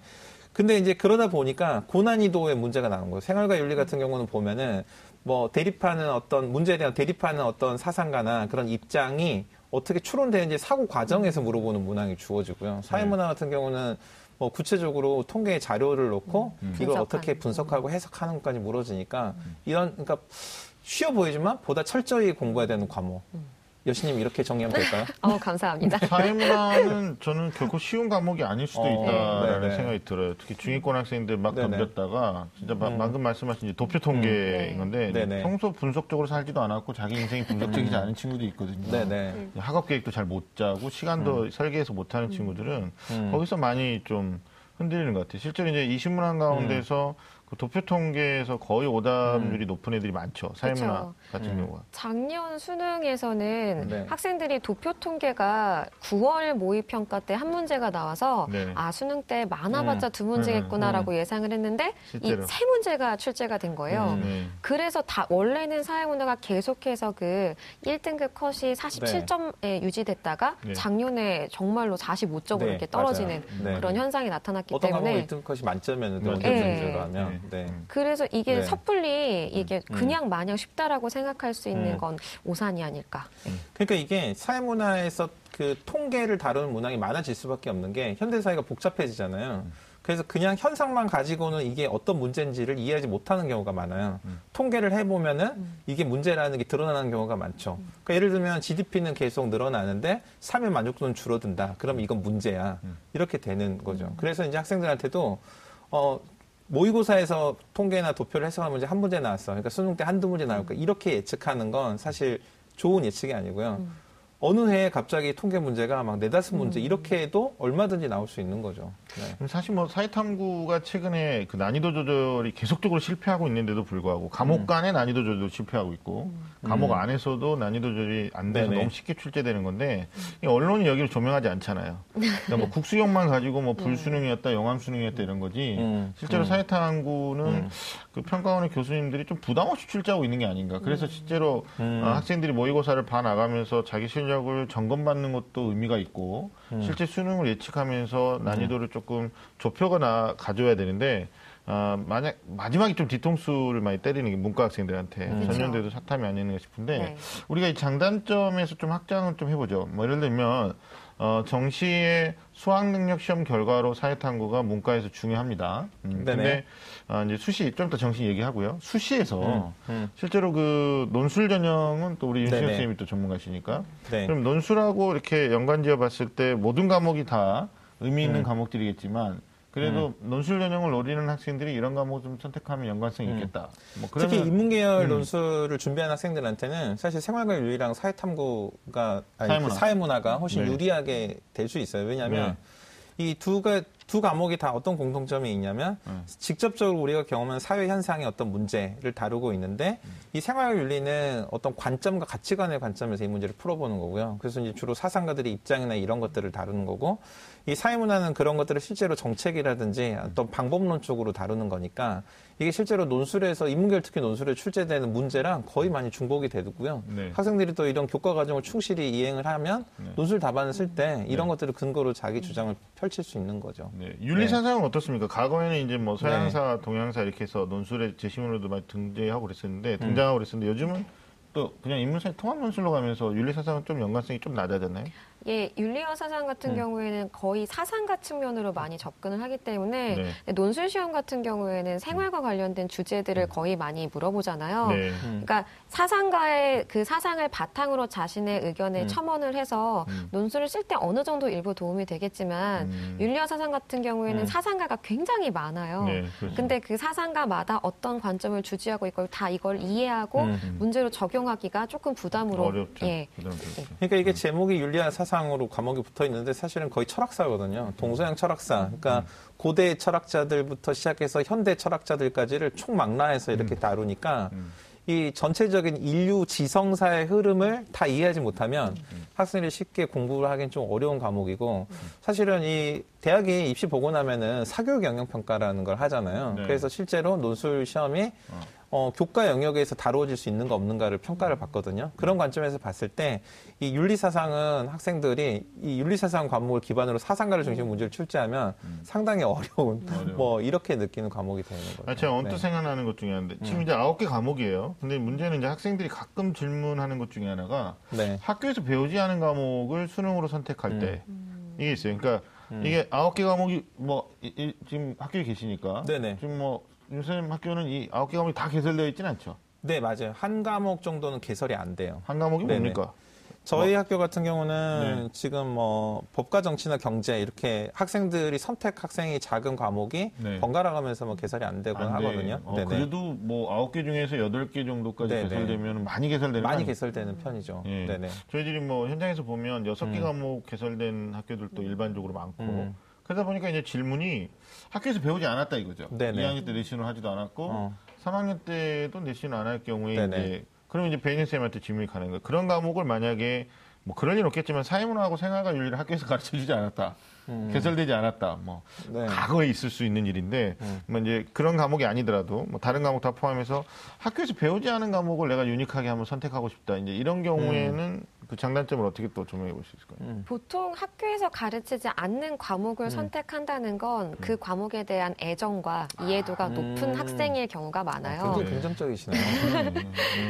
근데 이제 그러다 보니까 고난이도의 문제가 나온 거예요. 생활과 윤리 같은 경우는 보면은 뭐 대립하는 어떤 문제에 대한 대립하는 어떤 사상가나 그런 입장이 어떻게 추론되는지 사고 과정에서 물어보는 문항이 주어지고요. 사회문화 같은 경우는 뭐 구체적으로 통계의 자료를 놓고 이걸 분석하는. 어떻게 분석하고 해석하는 것까지 물어지니까 이런 그러니까 쉬워 보이지만 보다 철저히 공부해야 되는 과목. 여신님 이렇게 정리하면 될까요? 어, 감사합니다. 사회문화는 저는 결코 쉬운 과목이 아닐 수도 어, 있다라는 네네. 생각이 들어요. 특히 중위권 학생들 막 네네. 덤볐다가 진짜 마- 음. 방금 말씀하신 도표 통계인 네. 건데 네네. 평소 분석적으로 살지도 않았고 자기 인생이 분석적이지 않은 친구도 있거든요. 네네. 학업 계획도 잘 못 짜고 시간도 설계해서 못 하는 친구들은 음. 거기서 많이 좀 흔들리는 것 같아요. 실제로 이제 이 신문한 가운데서 그 도표 통계에서 거의 오답률이 높은 애들이 많죠. 사회문화 그쵸. 같은 음. 경우가. 작년 수능에서는 네. 학생들이 도표 통계가 9월 모의 평가 때 한 문제가 나와서 네. 아 수능 때 많아봤자 두 문제겠구나라고 예상을 했는데. 이 세 문제가 출제가 된 거예요. 음. 네. 그래서 다 원래는 사회문화가 계속해서 그 1등급 컷이 47점에 유지됐다가 네. 작년에 정말로 45점으로 네, 이렇게 떨어지는. 네. 그런 현상이 나타났기 때문에 1등 컷이 만점이었는데 네. 네. 하면 네. 네. 음. 그래서 이게 네. 섣불리 이게 음. 그냥 마냥 쉽다라고 생각 할 수 있는 음. 건 오산이 아닐까. 그러니까 이게 사회문화에서 그 통계를 다루는 문항이 많아질 수밖에 없는 게 현대 사회가 복잡해지잖아요. 그래서 그냥 현상만 가지고는 이게 어떤 문제인지를 이해하지 못하는 경우가 많아요. 통계를 해보면은 이게 문제라는 게 드러나는 경우가 많죠. 그러니까 예를 들면 GDP는 계속 늘어나는데 삶의 만족도는 줄어든다. 그러면 이건 문제야. 이렇게 되는 거죠. 그래서 이제 학생들한테도 어, 모의고사에서 통계나 도표를 해석하는 문제 한 문제 나왔어. 그러니까 수능 때 한두 문제 나올 까 이렇게 예측하는 건 사실 좋은 예측이 아니고요. 어느 해에 갑자기 통계 문제가 막 네다섯 문제 이렇게 해도 얼마든지 나올 수 있는 거죠. 네. 사실 뭐 사회탐구가 최근에 그 난이도 조절이 계속적으로 실패하고 있는데도 불구하고 음. 감옥 간의 난이도 조절도 실패하고 있고 감옥 안에서도 난이도 조절이 안 돼서 네네. 너무 쉽게 출제되는 건데 이 언론이 여기를 조명하지 않잖아요. 그러니까 뭐 국수형만 가지고 뭐 불수능이었다, 영암 수능이었다 이런 거지. 음. 실제로 음. 사회탐구는 음. 그 평가원의 교수님들이 좀 부담 없이 출제하고 있는 게 아닌가. 그래서 실제로 음. 어, 학생들이 모의고사를 봐 나가면서 자기 실력 을 점검받는 것도 의미가 있고 음. 실제 수능을 예측하면서 난이도를 조금 좁혀거나 가져야 되는데 아, 만약 마지막에 좀 뒤통수를 많이 때리는 게 문과 학생들한테 음. 전년도에도 사탐이 아니는가 싶은데 네. 우리가 이 장단점에서 좀 확장을 좀 해보죠. 뭐 예를 들면 어, 정시의 수학 능력 시험 결과로 사회탐구가 문과에서 중요합니다. 음, 네네. 근데 아, 이제 수시 좀더 정시 얘기하고요. 수시에서 음. 실제로 그 논술 전형은 또 우리 윤신 네네. 선생님이 또 전문가시니까 네. 그럼 논술하고 이렇게 연관지어 봤을 때 모든 과목이 다 의미 있는 음. 과목들이겠지만 그래도 논술 전형을 노리는 학생들이 이런 과목을 좀 선택하면 연관성이 음. 있겠다. 뭐 특히 그러면 인문계열 음. 논술을 준비하는 학생들한테는 사실 생활과 윤리랑 사회탐구가 아니, 사회문화. 그 사회문화가 훨씬 네. 유리하게 될 수 있어요. 왜냐하면 이두두 과목이 다 어떤 공통점이 있냐면 음. 직접적으로 우리가 경험하는 사회 현상의 어떤 문제를 다루고 있는데 이 생활 윤리는 어떤 관점과 가치관의 관점에서 이 문제를 풀어보는 거고요. 그래서 이제 주로 사상가들의 입장이나 이런 것들을 다루는 거고 이 사회문화는 그런 것들을 실제로 정책이라든지 어떤 방법론적으로 다루는 거니까 이게 실제로 논술에서 인문계열 특히 논술에 출제되는 문제랑 거의 많이 중복이 되고요. 네. 학생들이 또 이런 교과 과정을 충실히 이행을 하면 네. 논술 답안을 쓸 때 이런 것들을 근거로 자기 주장을 펼칠 수 있는 거죠. 네, 윤리 사상은 어떻습니까? 과거에는 이제 뭐 서양사, 네. 동양사 이렇게 해서 논술의 제시문으로도 많이 등재하고 음. 그랬었는데 등장하고 그랬었는데 요즘은 또 그냥 인문사의 통합 논술로 가면서 윤리 사상은 좀 연관성이 좀 낮아졌나요? 예, 윤리와 사상 같은 음. 경우에는 거의 사상가 측면으로 많이 접근을 하기 때문에 네. 논술 시험 같은 경우에는 생활과 관련된 주제들을 거의 많이 물어보잖아요. 네. 음. 그러니까 사상가의 그 사상을 바탕으로 자신의 의견을 음. 첨언을 해서 음. 논술을 쓸 때 어느 정도 일부 도움이 되겠지만 음. 윤리와 사상 같은 경우에는 음. 사상가가 굉장히 많아요. 네, 그렇죠. 근데 그 사상가마다 어떤 관점을 주지하고 이걸 다 이걸 이해하고 음. 문제로 적용 적용하기가 조금 부담으로 어렵죠. 예. 부담스럽죠. 그러니까 이게 제목이 윤리학 사상 으로 과목이 붙어 있는데 사실은 거의 철학사거든요. 동서양 철학사. 그러니까 고대 철학자들부터 시작해서 현대 철학자들까지를 총망라해서 이렇게 다루니까 이 전체적인 인류 지성사의 흐름을 다 이해하지 못하면 학생들이 쉽게 공부를 하기는 좀 어려운 과목이고 사실은 이 대학이 입시 보고 나면은 사교육 영역 평가라는 걸 하잖아요. 네. 그래서 실제로 논술 시험이 어, 교과 영역에서 다루어질 수 있는가 없는가를 평가를 받거든요. 그런 관점에서 봤을 때 이 윤리사상은 학생들이 이 윤리사상 과목을 기반으로 사상가를 중심 문제를 출제하면 상당히 어려운 어려워. 뭐 이렇게 느끼는 과목이 되는 거죠. 아, 제가 언뜻 네. 생각나는 것 중에 하나인데 지금 이제 아홉 개 과목이에요. 근데 문제는 이제 학생들이 가끔 질문하는 것 중에 하나가 네. 학교에서 배우지 않은 과목을 수능으로 선택할 때 이게 있어요. 그러니까 이게 아홉 개 과목이 뭐 이- 이- 지금 학교에 계시니까 네네. 지금 뭐윤 선생님 학교는 이 아홉 개 과목이 다 개설되어 있지는 않죠. 네, 맞아요. 한 과목 정도는 개설이 안 돼요. 한 과목이 네네. 뭡니까? 저희 학교 같은 경우는 네. 지금 뭐 법과 정치나 경제 이렇게 학생들이 선택 학생이 작은 과목이 네. 번갈아 가면서 뭐 개설이 안 되곤 안 돼. 하거든요. 어. 그래도 뭐 아홉 개 중에서 여덟 개 정도까지 네네. 개설되면 많이 개설되는 거 많이? 개설되는 편이죠. 예. 네네. 저희들이 뭐 현장에서 보면 여섯 개 음. 과목 개설된 학교들도 일반적으로 많고 음. 그러다 보니까 이제 질문이 학교에서 배우지 않았다 이거죠. 네네. 2학년 때 내신을 하지도 않았고 어. 3학년 때도 내신을 안할 경우에 네네. 이제 그러면 이제 배인 쌤한테 질문이 가는 거예요. 그런 과목을 만약에 뭐 그럴 리는 없겠지만 사회문화하고 생활과 윤리를 학교에서 가르쳐 주지 않았다. 개설되지 않았다. 뭐 음. 네. 과거에 있을 수 있는 일인데 뭐 이제 그런 과목이 아니더라도 뭐 다른 과목 다 포함해서 학교에서 배우지 않은 과목을 내가 유니크하게 한번 선택하고 싶다. 이제 이런 경우에는 음. 그 장단점을 어떻게 또 조명해 볼 수 있을까요? 보통 학교에서 가르치지 않는 과목을 선택한다는 건 그 과목에 대한 애정과 이해도가 높은 음. 학생일 경우가 많아요. 굉장히 네. 긍정적이시네요.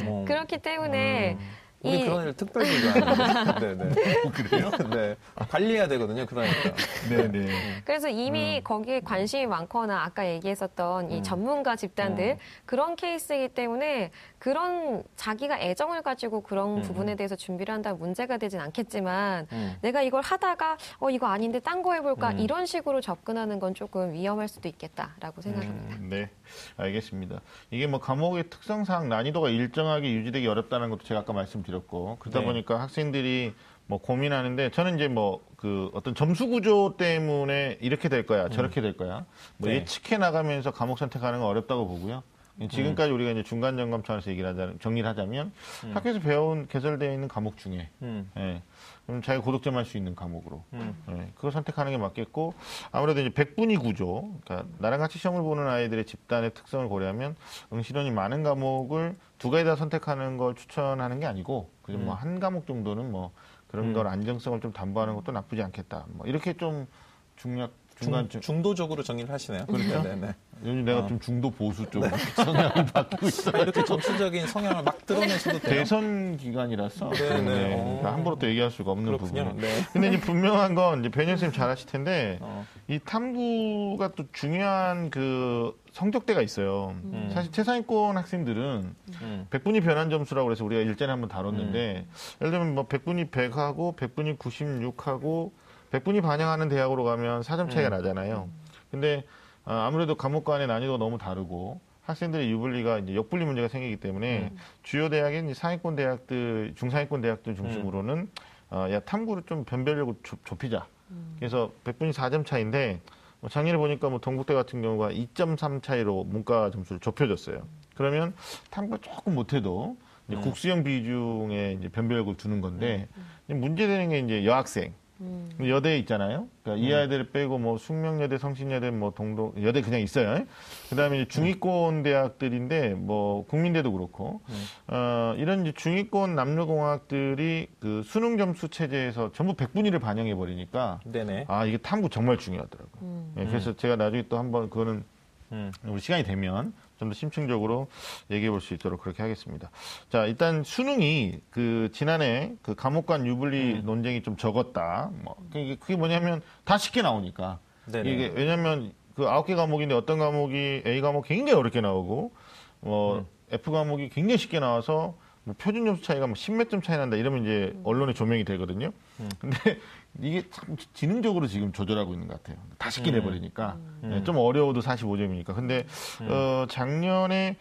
어. 그렇기 때문에 우리 이- 그런 일 특별히 좋아하는데. 네네. 그래요? 네. 관리해야 되거든요. 그러니까. 네네. 그래서 이미 음. 거기에 관심이 많거나 아까 얘기했었던 이 전문가 집단들 음. 그런 케이스이기 때문에 그런 자기가 애정을 가지고 그런 부분에 대해서 준비를 한다면 문제가 되진 않겠지만 음. 내가 이걸 하다가 어 이거 아닌데 딴 거 해볼까 음. 이런 식으로 접근하는 건 조금 위험할 수도 있겠다라고 생각합니다. 네, 알겠습니다. 이게 뭐 과목의 특성상 난이도가 일정하게 유지되기 어렵다는 것도 제가 아까 말씀드렸고 그러다 네. 보니까 학생들이 뭐 고민하는데 저는 이제 뭐 그 어떤 점수 구조 때문에 이렇게 될 거야, 저렇게 될 거야. 뭐 네. 예측해 나가면서 과목 선택하는 건 어렵다고 보고요. 지금까지 우리가 이제 중간 점검 차원에서 얘기를 하자 정리를 하자면 학교에서 배운 개설되어 있는 과목 중에 음. 예. 그럼 자기가 고득점 할 수 있는 과목으로. 음. 예. 그거 선택하는 게 맞겠고, 아무래도 이제 백분위 구조, 그러니까 나랑 같이 시험을 보는 아이들의 집단의 특성을 고려하면 응시론이 많은 과목을 두 가지 다 선택하는 걸 추천하는 게 아니고, 그냥 음. 뭐한 과목 정도는 뭐 그런 걸 안정성을 좀 담보하는 것도 나쁘지 않겠다. 뭐 이렇게 좀 중략, 중간, 중, 중도적으로 정리를 하시네요. 그렇죠? 네네. 요즘 내가 어. 좀 중도 보수 쪽으로 성향을 바뀌고 있어요. 아, 이렇게 전투적인 성향을 막 드러내셔도 돼요. 대선 기간이라서 네, 네. 그러니까 함부로 또 얘기할 수가 없는. 부분. 네. 근데 이제 분명한 건 이제 변현 쌤잘 아실 텐데 어. 이 탐구가 또 중요한 그 성적대가 있어요. 사실 최상위권 학생들은 음. 백분위 변환 점수라고 그래서 우리가 일전에 한번 다뤘는데 예를 들면 뭐 백분위 100하고 백분위 96하고 백분위 반영하는 대학으로 가면 4점 차이가 나잖아요. 근데 아, 아무래도 과목 간의 난이도가 너무 다르고 학생들의 유불리가 이제 역분리 문제가 생기기 때문에 주요 대학인 상위권 대학들, 중상위권 대학들 중심으로는 어, 야 탐구를 좀 변별력을 좁, 좁히자. 그래서 백분위 4점 차인데 뭐 작년에 보니까 뭐 동국대 같은 경우가 2.3 차이로 문과 점수를 좁혀줬어요. 그러면 탐구 조금 못해도 이제 국수형 비중에 이제 변별력을 두는 건데 문제되는 게 이제 여학생. 여대 있잖아요. 그러니까 이 아이들을 빼고 뭐 숙명여대, 성신여대, 뭐 동동 여대 그냥 있어요. 그다음에 중위권 대학들인데 뭐 국민대도 그렇고 어, 이런 이제 중위권 남녀공학들이 그 수능 점수 체제에서 전부 백분위를 반영해 버리니까. 아 이게 탐구 정말 중요하더라고요. 예, 그래서 제가 나중에 또 한번 그거는 음. 우리 시간이 되면 좀 더 심층적으로 얘기해 볼 수 있도록 그렇게 하겠습니다. 자, 일단 수능이 그 지난해 그 과목 간 유불리 음. 논쟁이 좀 적었다. 뭐 그게, 그게 뭐냐면 다 쉽게 나오니까. 네네. 이게 왜냐면 그 아홉 개 과목인데 어떤 과목이 A 과목 굉장히 어렵게 나오고 뭐 음. F 과목이 굉장히 쉽게 나와서 뭐 표준 점수 차이가 뭐 10몇 점 차이 난다 이러면 이제 언론에 조명이 되거든요. 음. 근데 이게 참 지능적으로 지금 조절하고 있는 것 같아요. 다 쉽게 음. 내버리니까 네, 좀 어려워도 45점이니까. 근데 어, 작년에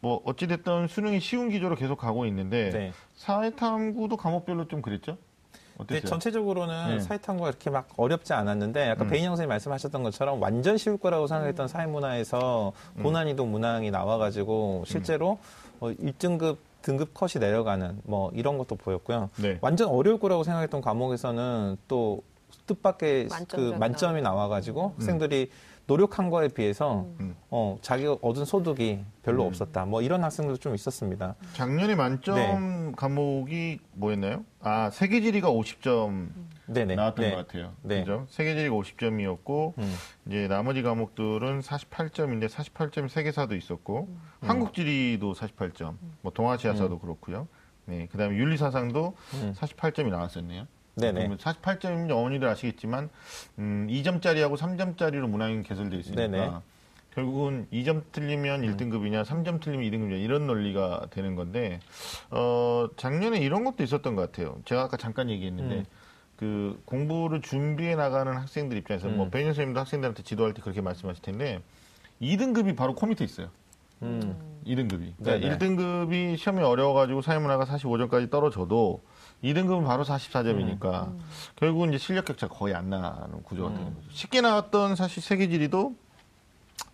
뭐 어찌됐든 수능이 쉬운 기조로 계속 가고 있는데 네. 사회탐구도 과목별로 좀 그랬죠? 어땠어요? 전체적으로는 네. 사회탐구가 그렇게 막 어렵지 않았는데 약간 음. 배인 형선이 말씀하셨던 것처럼 완전 쉬울 거라고 생각했던 사회문화에서 음. 고난이도 문항이 나와가지고 실제로 어, 1등급 등급 컷이 내려가는 뭐 이런 것도 보였고요. 네. 완전 어려울 거라고 생각했던 과목에서는 또 뜻밖의 그 만점이 나와 가지고 학생들이 노력한 거에 비해서 음. 어, 자기가 얻은 소득이 별로 음. 없었다. 뭐 이런 학생들도 좀 있었습니다. 작년에 만점 네. 과목이 뭐였나요? 아 세계지리가 50점 네네. 나왔던 네. 것 같아요. 네. 그죠? 세계지리가 50점이었고 음. 이제 나머지 과목들은 48점인데 48점 세계사도 있었고 음. 한국지리도 48점, 뭐 동아시아사도 그렇고요. 네, 그다음에 윤리사상도 음. 48점이 나왔었네요. 네네. 48점인지 어머니들 아시겠지만 음, 2점짜리하고 3점짜리로 문항이 개설되어 있으니까 네네. 결국은 2점 틀리면 1등급이냐 3점 틀리면 2등급이냐 이런 논리가 되는 건데 어, 작년에 이런 것도 있었던 것 같아요. 제가 아까 잠깐 얘기했는데 음. 그 공부를 준비해 나가는 학생들 입장에서 뭐 음. 배인 선생님도 학생들한테 지도할 때 그렇게 말씀하실 텐데 2등급이 바로 코 밑에 있어요. 음. 2등급이. 그러니까 네네. 1등급이 시험이 어려워가지고 사회문화가 45점까지 떨어져도 2등급은 바로 44점이니까 음. 결국은 이제 실력 격차가 거의 안 나는 구조가 음. 되는 거죠. 쉽게 나왔던 사실 세계지리도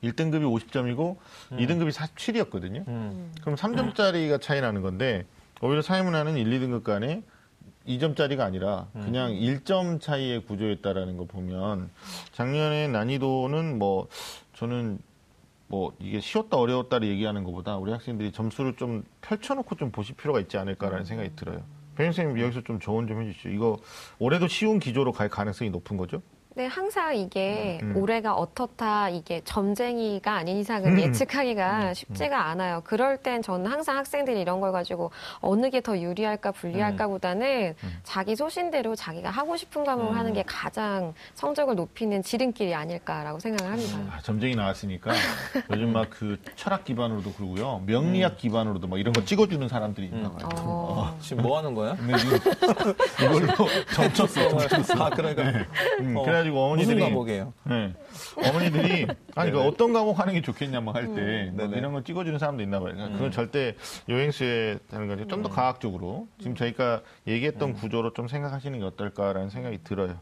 1등급이 50점이고 2등급이 47이었거든요. 음. 그럼 3점짜리가 차이 나는 건데 오히려 사회문화는 1, 2등급 간에 2점짜리가 아니라 그냥 1점 차이의 구조였다라는 거 보면 작년에 난이도는 뭐 저는 뭐 이게 쉬웠다 어려웠다를 얘기하는 것보다 우리 학생들이 점수를 좀 펼쳐놓고 좀 보실 필요가 있지 않을까라는 생각이 들어요. 배현 선생님 여기서 좀 조언 좀 해주시죠. 이거 올해도 쉬운 기조로 갈 가능성이 높은 거죠? 네, 항상 이게 음. 올해가 어떻다 이게 점쟁이가 아닌 이상은 예측하기가 쉽지가 않아요. 그럴 땐 저는 항상 학생들이 이런 걸 가지고 어느 게 더 유리할까 불리할까 보다는 자기 소신대로 자기가 하고 싶은 과목을 하는 게 가장 성적을 높이는 지름길이 아닐까라고 생각을 합니다. 아, 점쟁이 나왔으니까 요즘 막 그 철학 기반으로도 그러고요. 명리학 기반으로도 막 이런 거 찍어주는 사람들이 있나 봐요. 어. 지금 뭐 하는 지금 이걸로 점쳤어, 점쳤어. 아, 그러니까. 음, 어, 그래가지고 무슨 어머니들이 과목이에요? 네. 어머니들이 아니 그. 어떤 과목 하는 게 좋겠냐 뭐 할때 네네. 이런 걸 찍어주는 사람도 있나 봐요. 그러니까 그건 절대 요행수에 하는 거지 좀더 과학적으로 지금 저희가 얘기했던 구조로 좀 생각하시는 게 어떨까라는 생각이 들어요.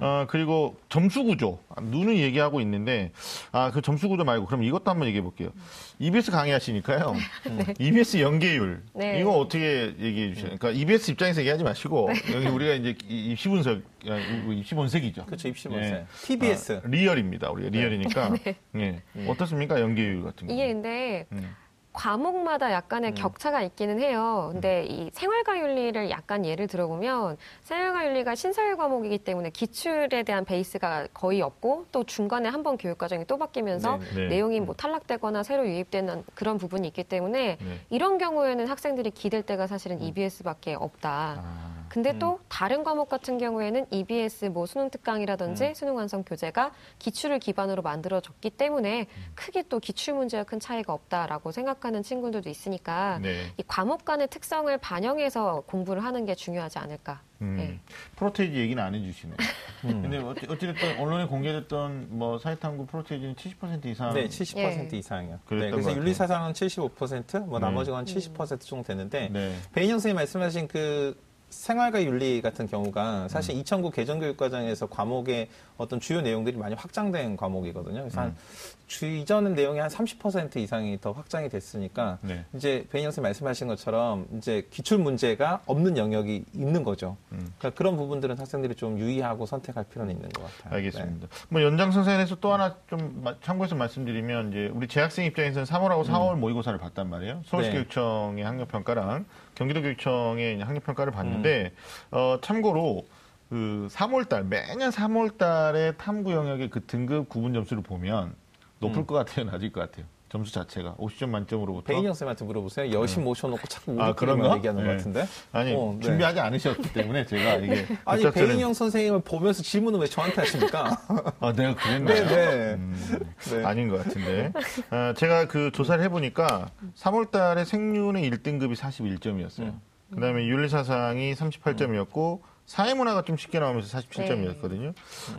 어, 그리고 점수 구조 눈은 얘기하고 있는데 아 그 점수 구조 말고 그럼 이것도 한번 얘기해 볼게요. EBS 강의하시니까요. EBS 연계율 네. 이거 어떻게 얘기해 주세요? 그러니까 EBS 입장에서 얘기하지 마시고 여기 우리가 이제 이- 입시 분석 아, 입시 분석이죠. 그렇죠, 입시 본세. 예. TBS. 아, 리얼입니다. 우리가 리얼이니까. 예. 어떻습니까? 연계율 같은 거. 이게 근데 음. 과목마다 약간의 격차가 있기는 해요. 근데 이 생활과 윤리를 약간 예를 들어보면 생활과 윤리가 신설 과목이기 때문에 기출에 대한 베이스가 거의 없고 또 중간에 한 번 교육 과정이 또 바뀌면서 네, 네. 내용이 뭐 탈락되거나 새로 유입되는 그런 부분이 있기 때문에 네. 이런 경우에는 학생들이 기댈 때가 사실은 EBS밖에 없다. 아, 근데 또 다른 과목 같은 경우에는 EBS 뭐 수능 특강이라든지 수능 완성 교재가 기출을 기반으로 만들어졌기 때문에 크게 또 기출 문제와 큰 차이가 없다라고 생각하는 친구들도 있으니까 네. 이 과목 간의 특성을 반영해서 공부를 하는 게 중요하지 않을까. 음. 네. 프로테이지 얘기는 안 해주시네. 근데 어찌- 어찌됐든 언론에 공개됐던 뭐 사회탐구 프로테이지는 70% 이상. 네, 70% 예. 이상이요. 그랬던 네, 것 그래서 같아요. 윤리사상은 75%, 뭐 네. 나머지가 한70% 정도 되는데 네. 배인영 선생님 말씀하신 그 생활과 윤리 같은 경우가 사실 2009 개정교육과정에서 과목의 어떤 주요 내용들이 많이 확장된 과목이거든요. 그래서 한주 이전 내용이 한 30% 이상이 더 확장이 됐으니까 네. 이제 배인영 선생님 말씀하신 것처럼 이제 기출 문제가 없는 영역이 있는 거죠. 음. 그러니까 그런 부분들은 학생들이 좀 유의하고 선택할 필요는 있는 것 같아요. 알겠습니다. 뭐 연장선상에서 또 하나 좀 마- 참고해서 말씀드리면 이제 우리 재학생 입장에서는 3월하고 4월 모의고사를 봤단 말이에요. 서울시교육청의 학력평가랑 경기도교육청의 학력평가를 봤는데 어, 참고로 그 3월달 매년 3월달에 탐구 영역의 그 등급 구분 점수를 보면 높을 것 같아요, 낮을 것 같아요. 점수 자체가 50점 만점으로부터 배인영 선생님한테 물어보세요. 여심 모셔놓고 자꾸 아, 우리끼리만 그런가? 얘기하는 네. 것 같은데. 아니 어, 네. 준비하지 않으셨기 때문에 제가 이게 아니 배인영 선생님을 보면서 질문을 왜 저한테 하십니까? 아, 내가 그랬나요? 네, 네. 음, 네. 아닌 것 같은데. 아, 제가 그 조사를 해보니까 3월 달에 생륜의 1등급이 41점이었어요. 그 다음에 윤리사상이 38점이었고, 사회문화가 좀 쉽게 나오면서 47점이었거든요.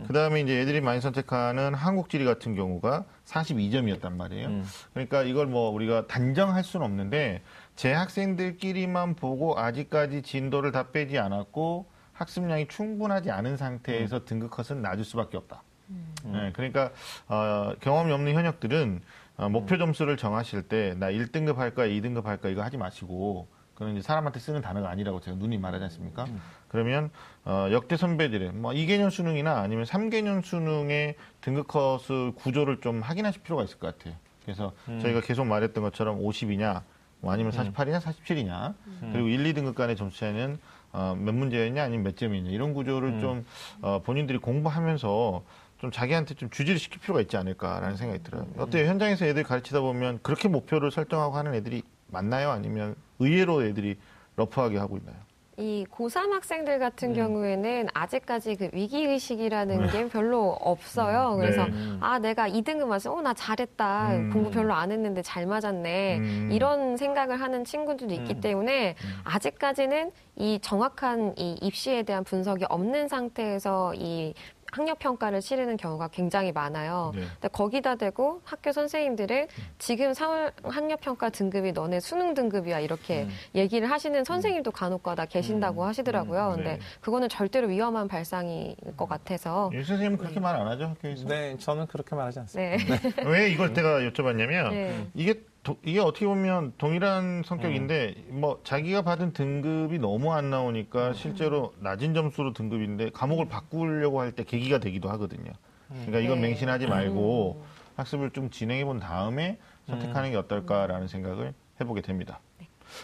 그다음에 이제 애들이 많이 선택하는 한국지리 같은 경우가 42점이었단 말이에요. 음. 그러니까 이걸 뭐 우리가 단정할 수는 없는데 제 학생들끼리만 보고 아직까지 진도를 다 빼지 않았고 학습량이 충분하지 않은 상태에서 음. 등급 컷은 낮을 수밖에 없다. 네, 그러니까 어, 경험이 없는 현역들은 어, 목표 점수를 정하실 때 나 1등급 할 거야, 2등급 할 거야 이거 하지 마시고 그건 이제 사람한테 쓰는 단어가 아니라고 제가 누님 말하지 않습니까? 그러면 어, 역대 선배들의 뭐 2개년 수능이나 아니면 3개년 수능의 등급 컷을 구조를 좀 확인하실 필요가 있을 것 같아요. 그래서 저희가 계속 말했던 것처럼 50이냐 뭐 아니면 48이냐 47이냐 그리고 1, 2등급 간의 점수 차이는 어, 몇 문제였냐 아니면 몇 점이냐 이런 구조를 좀 어, 본인들이 공부하면서 좀 자기한테 좀 주지를 시킬 필요가 있지 않을까라는 생각이 들어요. 어때요? 현장에서 애들 가르치다 보면 그렇게 목표를 설정하고 하는 애들이 많나요? 아니면 의외로 애들이 러프하게 하고 있나요? 이 고3 학생들 같은 음. 경우에는 아직까지 그 위기의식이라는 게 별로 없어요. 그래서 네. 아, 내가 2등급 맞아. 어, 나 잘했다. 음. 공부 별로 안 했는데 잘 맞았네. 음. 이런 생각을 하는 친구들도 있기 때문에 아직까지는 이 정확한 이 입시에 대한 분석이 없는 상태에서 이 학력 평가를 치르는 경우가 굉장히 많아요. 네. 근데 거기다 대고 학교 선생님들은 지금 3월 학력 평가 등급이 너네 수능 등급이야 이렇게 음. 얘기를 하시는 선생님도 간혹가다 계시다고 하시더라고요. 음, 근데 네. 그거는 절대로 위험한 발상일 것 같아서 유 선생님은 그렇게 말 안 하죠 학교에서? 네, 저는 그렇게 말하지 않습니다. 네. 왜 이걸 제가 여쭤봤냐면 네. 이게 도- 이게 어떻게 보면 동일한 성격인데 뭐 자기가 받은 등급이 너무 안 나오니까 실제로 낮은 점수로 등급인데 과목을 바꾸려고 할 때 계기가 되기도 하거든요. 그러니까 이건 네. 맹신하지 말고 학습을 좀 진행해 본 다음에 선택하는 게 어떨까라는 생각을 해보게 됩니다.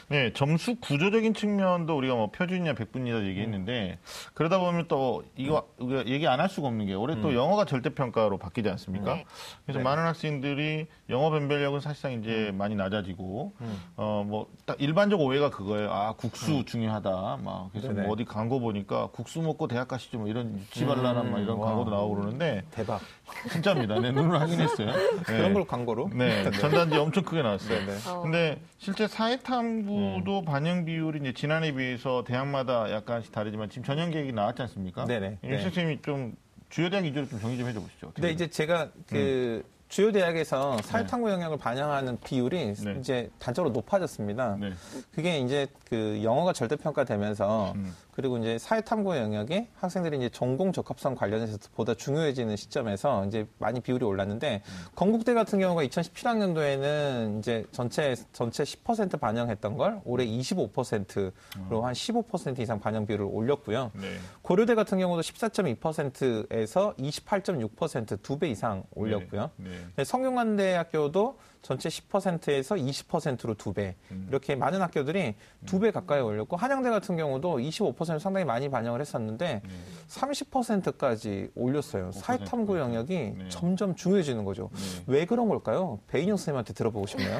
네, 점수 구조적인 측면도 우리가 뭐 표준이냐 백분이냐 얘기했는데 그러다 보면 또 이거 우리가 얘기 안 할 수가 없는 게 올해 또 영어가 절대 평가로 바뀌지 않습니까? 네. 그래서 네. 많은 학생들이 영어 변별력은 사실상 이제 많이 낮아지고 어뭐 딱 일반적 오해가 그거예요. 아 국수 중요하다. 막 그래서. 뭐 어디 광고 보니까 국수 먹고 대학 가시죠. 뭐 이런 유치발랄한 막 이런 와. 광고도 나오고 그러는데 대박. 진짜입니다. 내 눈으로 확인했어요. 네. 그런 걸 광고로? 네, 전단지 엄청 크게 나왔어요. 네네. 어. 근데 실제 사회탐구도 반영 비율이 이제 지난해에 비해서 대학마다 약간씩 다르지만 지금 전형 계획이 나왔지 않습니까? 네네. 유 네. 선생님이 좀 주요 대학 위주로 좀 정리 좀 해줘 보시죠. 어떻게 근데 이제 제가 그 주요 대학에서 사회탐구 영역을 반영하는 비율이 네. 이제 단적으로 높아졌습니다. 네. 그게 이제 그 영어가 절대평가되면서 음. 그리고 이제 사회탐구 영역이 학생들이 이제 전공 적합성 관련해서 보다 중요해지는 시점에서 이제 많이 비율이 올랐는데 건국대 같은 경우가 2017학년도에는 이제 전체 전체 10% 반영했던 걸 올해 25%로 한15% 이상 반영 비율을 올렸고요. 네. 고려대 같은 경우도 14.2%에서 28.6%두 배 이상 올렸고요. 네. 네, 성균관대학교도 전체 10%에서 20%로 두 배. 음. 이렇게 많은 학교들이 두 배 가까이 올렸고 한양대 같은 경우도 25% 상당히 많이 반영을 했었는데 30%까지 올렸어요. 사회탐구 영역이 네. 점점 중요해지는 거죠. 네. 왜 그런 걸까요? 배인영 선생님한테 들어보고 싶네요.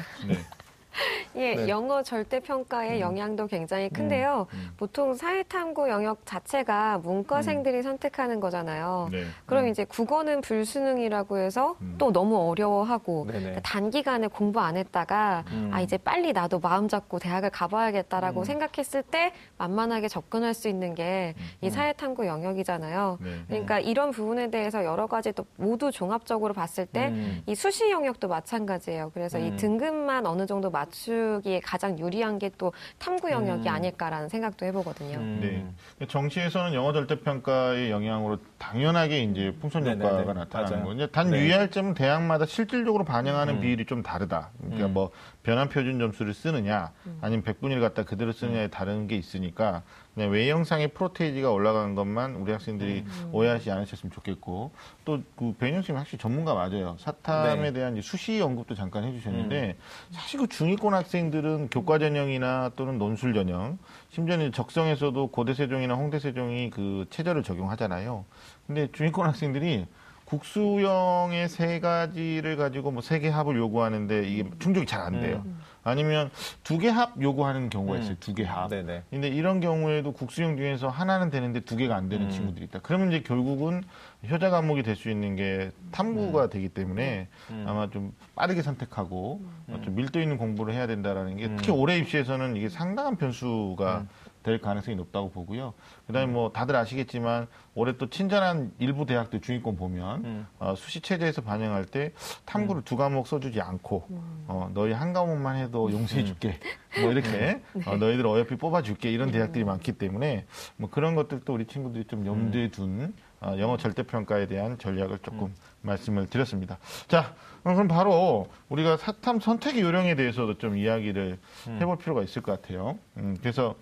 네. 예, 네. 영어 절대 평가의 영향도 굉장히 큰데요. 보통 사회탐구 영역 자체가 문과생들이 선택하는 거잖아요. 네. 그럼 이제 국어는 불수능이라고 해서 또 너무 어려워하고 네네. 그러니까 단기간에 공부 안 했다가 음. 아 이제 빨리 나도 마음 잡고 대학을 가봐야겠다라고 생각했을 때 만만하게 접근할 수 있는 게 이 사회탐구 영역이잖아요. 네. 그러니까 이런 부분에 대해서 여러 가지 또 모두 종합적으로 봤을 때 음. 이 수시 영역도 마찬가지예요. 그래서 이 음. 등급만 어느 정도 맞추기에 가장 유리한 게 또 탐구 영역이 음. 아닐까라는 생각도 해보거든요. 음. 네. 정시에서는 영어 절대평가의 영향으로 당연하게 이제 풍선 네네네. 효과가 나타나는 맞아요. 거죠. 단 네. 유의할 점은 대학마다 실질적으로 반영하는 음. 비율이 좀 다르다. 그러니까 음. 뭐 변환 표준 점수를 쓰느냐, 아니면 백분위를 갖다 그대로 쓰느냐에 다른 게 있으니까 그냥 외형상의 프로테이지가 올라간 것만 우리 학생들이 오해하지 않으셨으면 좋겠고 또그 배인영 선생님 확실히 전문가 맞아요. 사탐에 네. 대한 수시 언급도 잠깐 해주셨는데 사실 그 중위권 학생들은 교과 전형이나 또는 논술 전형, 심지어는 적성에서도 고대 세종이나 홍대 세종이 그 체제를 적용하잖아요. 근데 중위권 학생들이 국수형의 세 가지를 가지고 뭐 세 개 합을 요구하는데 이게 충족이 잘 안 돼요. 아니면 두 개 합 요구하는 경우가 있어요. 두개 합. 네네. 근데 이런 경우에도 국수형 중에서 하나는 되는데 두 개가 안 되는 음. 친구들이 있다. 그러면 이제 결국은 효자 과목이 될 수 있는 게 탐구가 되기 때문에 음. 아마 좀 빠르게 선택하고 어, 좀 밀도 있는 공부를 해야 된다라는 게 음. 특히 올해 입시에서는 이게 상당한 변수가 될 가능성이 높다고 보고요. 그다음에 뭐 다들 아시겠지만 올해 또 친절한 일부 대학들 중위권 보면 음. 어, 수시 체제에서 반영할 때 탐구를 두 과목 써주지 않고 어, 너희 한 과목만 해도 용서해줄게. 뭐 이렇게 어, 너희들 어여삐 뽑아줄게. 이런 대학들이 많기 때문에 뭐 그런 것들도 우리 친구들이 좀 염두에 둔 어, 영어 절대평가에 대한 전략을 조금 말씀을 드렸습니다. 자, 어, 그럼 바로 우리가 사탐 선택의 요령에 대해서도 좀 이야기를 해볼 필요가 있을 것 같아요. 음, 그래서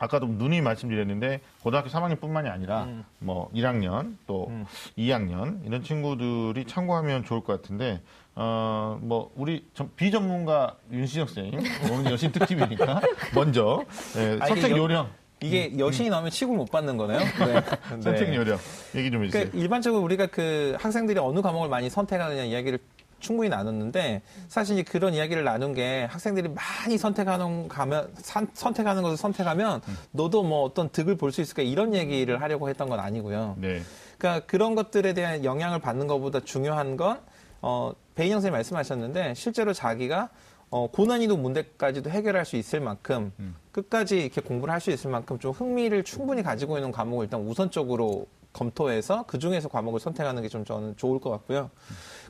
아까도 누이 말씀드렸는데 고등학교 3학년뿐만이 아니라 뭐 1학년 또 2학년 이런 친구들이 참고하면 좋을 것 같은데 어 뭐 우리 전- 비전문가 윤신혁 선생님 오늘 여신 특집이니까 먼저 예, 아, 선택 여- 요령 이게 여신이 나오면 취급을 못 받는 거네요. 네. 선택 네. 요령 얘기 좀 해주세요. 그러니까 일반적으로 우리가 그 학생들이 어느 과목을 많이 선택하느냐 이야기를 충분히 나눴는데 사실 이제 그런 이야기를 나눈 게 학생들이 많이 선택하는 가면 산- 선택하는 것을 선택하면 너도 뭐 어떤 득을 볼 수 있을까 이런 얘기를 하려고 했던 건 아니고요. 네. 그러니까 그런 것들에 대한 영향을 받는 것보다 중요한 건 어, 배인영 선생님 말씀하셨는데 실제로 자기가 어, 고난이도 문제까지도 해결할 수 있을 만큼 끝까지 이렇게 공부를 할 수 있을 만큼 좀 흥미를 충분히 가지고 있는 과목을 일단 우선적으로 검토해서 그 중에서 과목을 선택하는 게 좀 저는 좋을 것 같고요.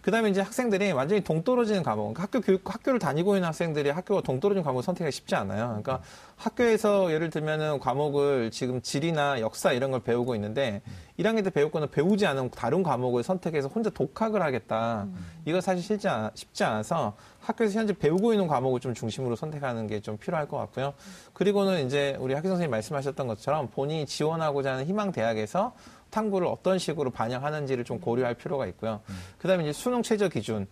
그 다음에 이제 학생들이 완전히 동떨어지는 과목, 그러니까 학교 교육, 학교를 다니고 있는 학생들이 학교가 동떨어진 과목을 선택하기 쉽지 않아요. 그러니까 학교에서 예를 들면은 과목을 지금 지리나 역사 이런 걸 배우고 있는데 1학년 때 배웠거나 배우지 않은 다른 과목을 선택해서 혼자 독학을 하겠다. 이거 사실 쉽지, 않, 쉽지 않아서 학교에서 현재 배우고 있는 과목을 좀 중심으로 선택하는 게 좀 필요할 것 같고요. 그리고는 이제 우리 학교 선생님 말씀하셨던 것처럼 본인이 지원하고자 하는 희망 대학에서 탐구를 어떤 식으로 반영하는지를 좀 고려할 필요가 있고요. 그다음에 이제 수능 최저 기준을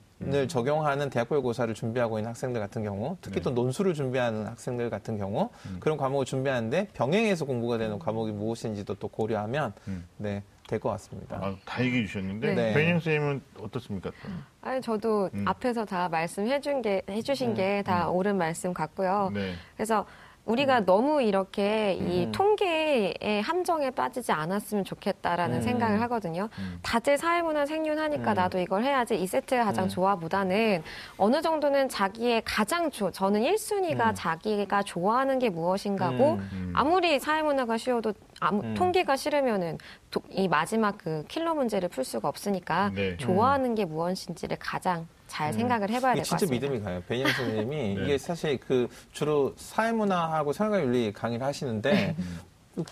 적용하는 대학별 고사를 준비하고 있는 학생들 같은 경우, 특히 또 논술을 준비하는 학생들 같은 경우 그런 과목을 준비하는데 병행해서 공부가 되는 과목이 무엇인지도 또 고려하면 네, 될 것 같습니다. 아, 다 얘기해 주셨는데 네. 배인영 선생님은 어떻습니까? 또? 아니 저도 음. 앞에서 다 말씀해 준 게 해주신 게 다 옳은 말씀 같고요. 네. 그래서 우리가 너무 이렇게 이 음. 통계의 함정에 빠지지 않았으면 좋겠다라는 음. 생각을 하거든요. 음. 다재 사회문화 생윤하니까 음. 나도 이걸 해야지 이 세트가 가장 음. 좋아보다는 어느 정도는 자기의 가장 좋 저는 1순위가 음. 자기가 좋아하는 게 무엇인가고 음. 음. 아무리 사회문화가 쉬워도 아무, 음. 통계가 싫으면은 도- 이 마지막 그 킬러 문제를 풀 수가 없으니까 네. 좋아하는 게 무엇인지를 가장 잘 생각을 해봐야 될것 진짜 같습니다. 믿음이 가요. 배인영 선생님이 네. 이게 사실 그 주로 사회문화하고 생활윤리 강의를 하시는데 음.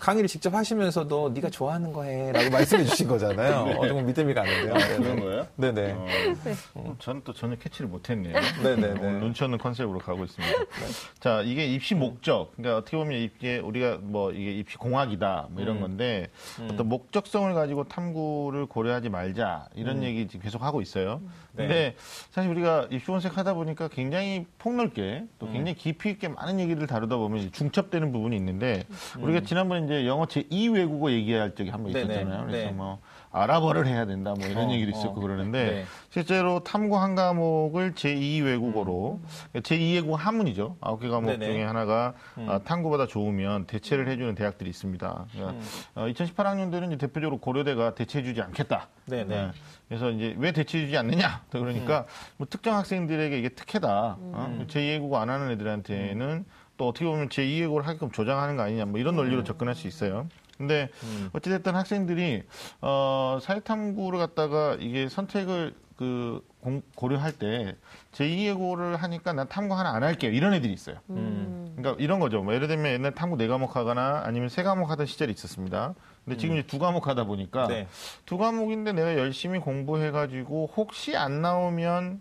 강의를 직접 하시면서도 네가 좋아하는 거 해라고 말씀해 주신 거잖아요. 어, 정말 믿음이 가는데요. 아, 그런 거예요? 네네. 어, 어, 저는 또 전혀 캐치를 못했네요. 네네네. 오늘 눈치 없는 컨셉으로 가고 있습니다. 자, 이게 입시 목적. 그러니까 어떻게 보면 이게 우리가 뭐 이게 입시 공학이다 뭐 이런 건데 어떤 목적성을 가지고 탐구를 고려하지 말자 이런 얘기 지금 계속 하고 있어요. 근데 사실 우리가 입시 원색 하다 보니까 굉장히 폭넓게 또 굉장히 깊이 있게 많은 얘기를 다루다 보면 중첩되는 부분이 있는데 우리가 지난번에 이제 영어 제2 외국어 얘기할 적이 한번 네네. 있었잖아요. 그래서 네. 뭐 아랍어를 해야 된다 뭐 이런 어, 얘기도 있었고 어. 그러는데 네. 실제로 탐구 한 과목을 제2 외국어로 제2 외국어 한문이죠. 아홉 개 과목 음. 네네. 음. 중에 하나가 아, 탐구보다 좋으면 대체를 해주는 대학들이 있습니다. 그러니까 어, 2018학년도는 이제 대표적으로 고려대가 대체해주지 않겠다. 네네. 네. 그래서 이제 왜 대체해주지 않느냐? 또 그러니까 음. 뭐 특정 학생들에게 이게 특혜다. 어? 제2 외국어 안 하는 애들한테는 또 어떻게 보면 제2 외국어를 하게끔 조장하는 거 아니냐? 뭐 이런 음. 논리로 접근할 수 있어요. 근데 어찌됐든 학생들이 어, 사회탐구를 갖다가 이게 선택을 그 공- 고려할 때 제2외국어를 하니까 난 탐구 하나 안 할게요. 이런 애들이 있어요. 음. 그러니까 이런 거죠. 뭐 예를 들면 옛날 탐구 네 과목 하거나 아니면 세 과목 하던 시절이 있었습니다. 근데 지금 이제 두 과목 하다 보니까 네. 두 과목인데 내가 열심히 공부해가지고 혹시 안 나오면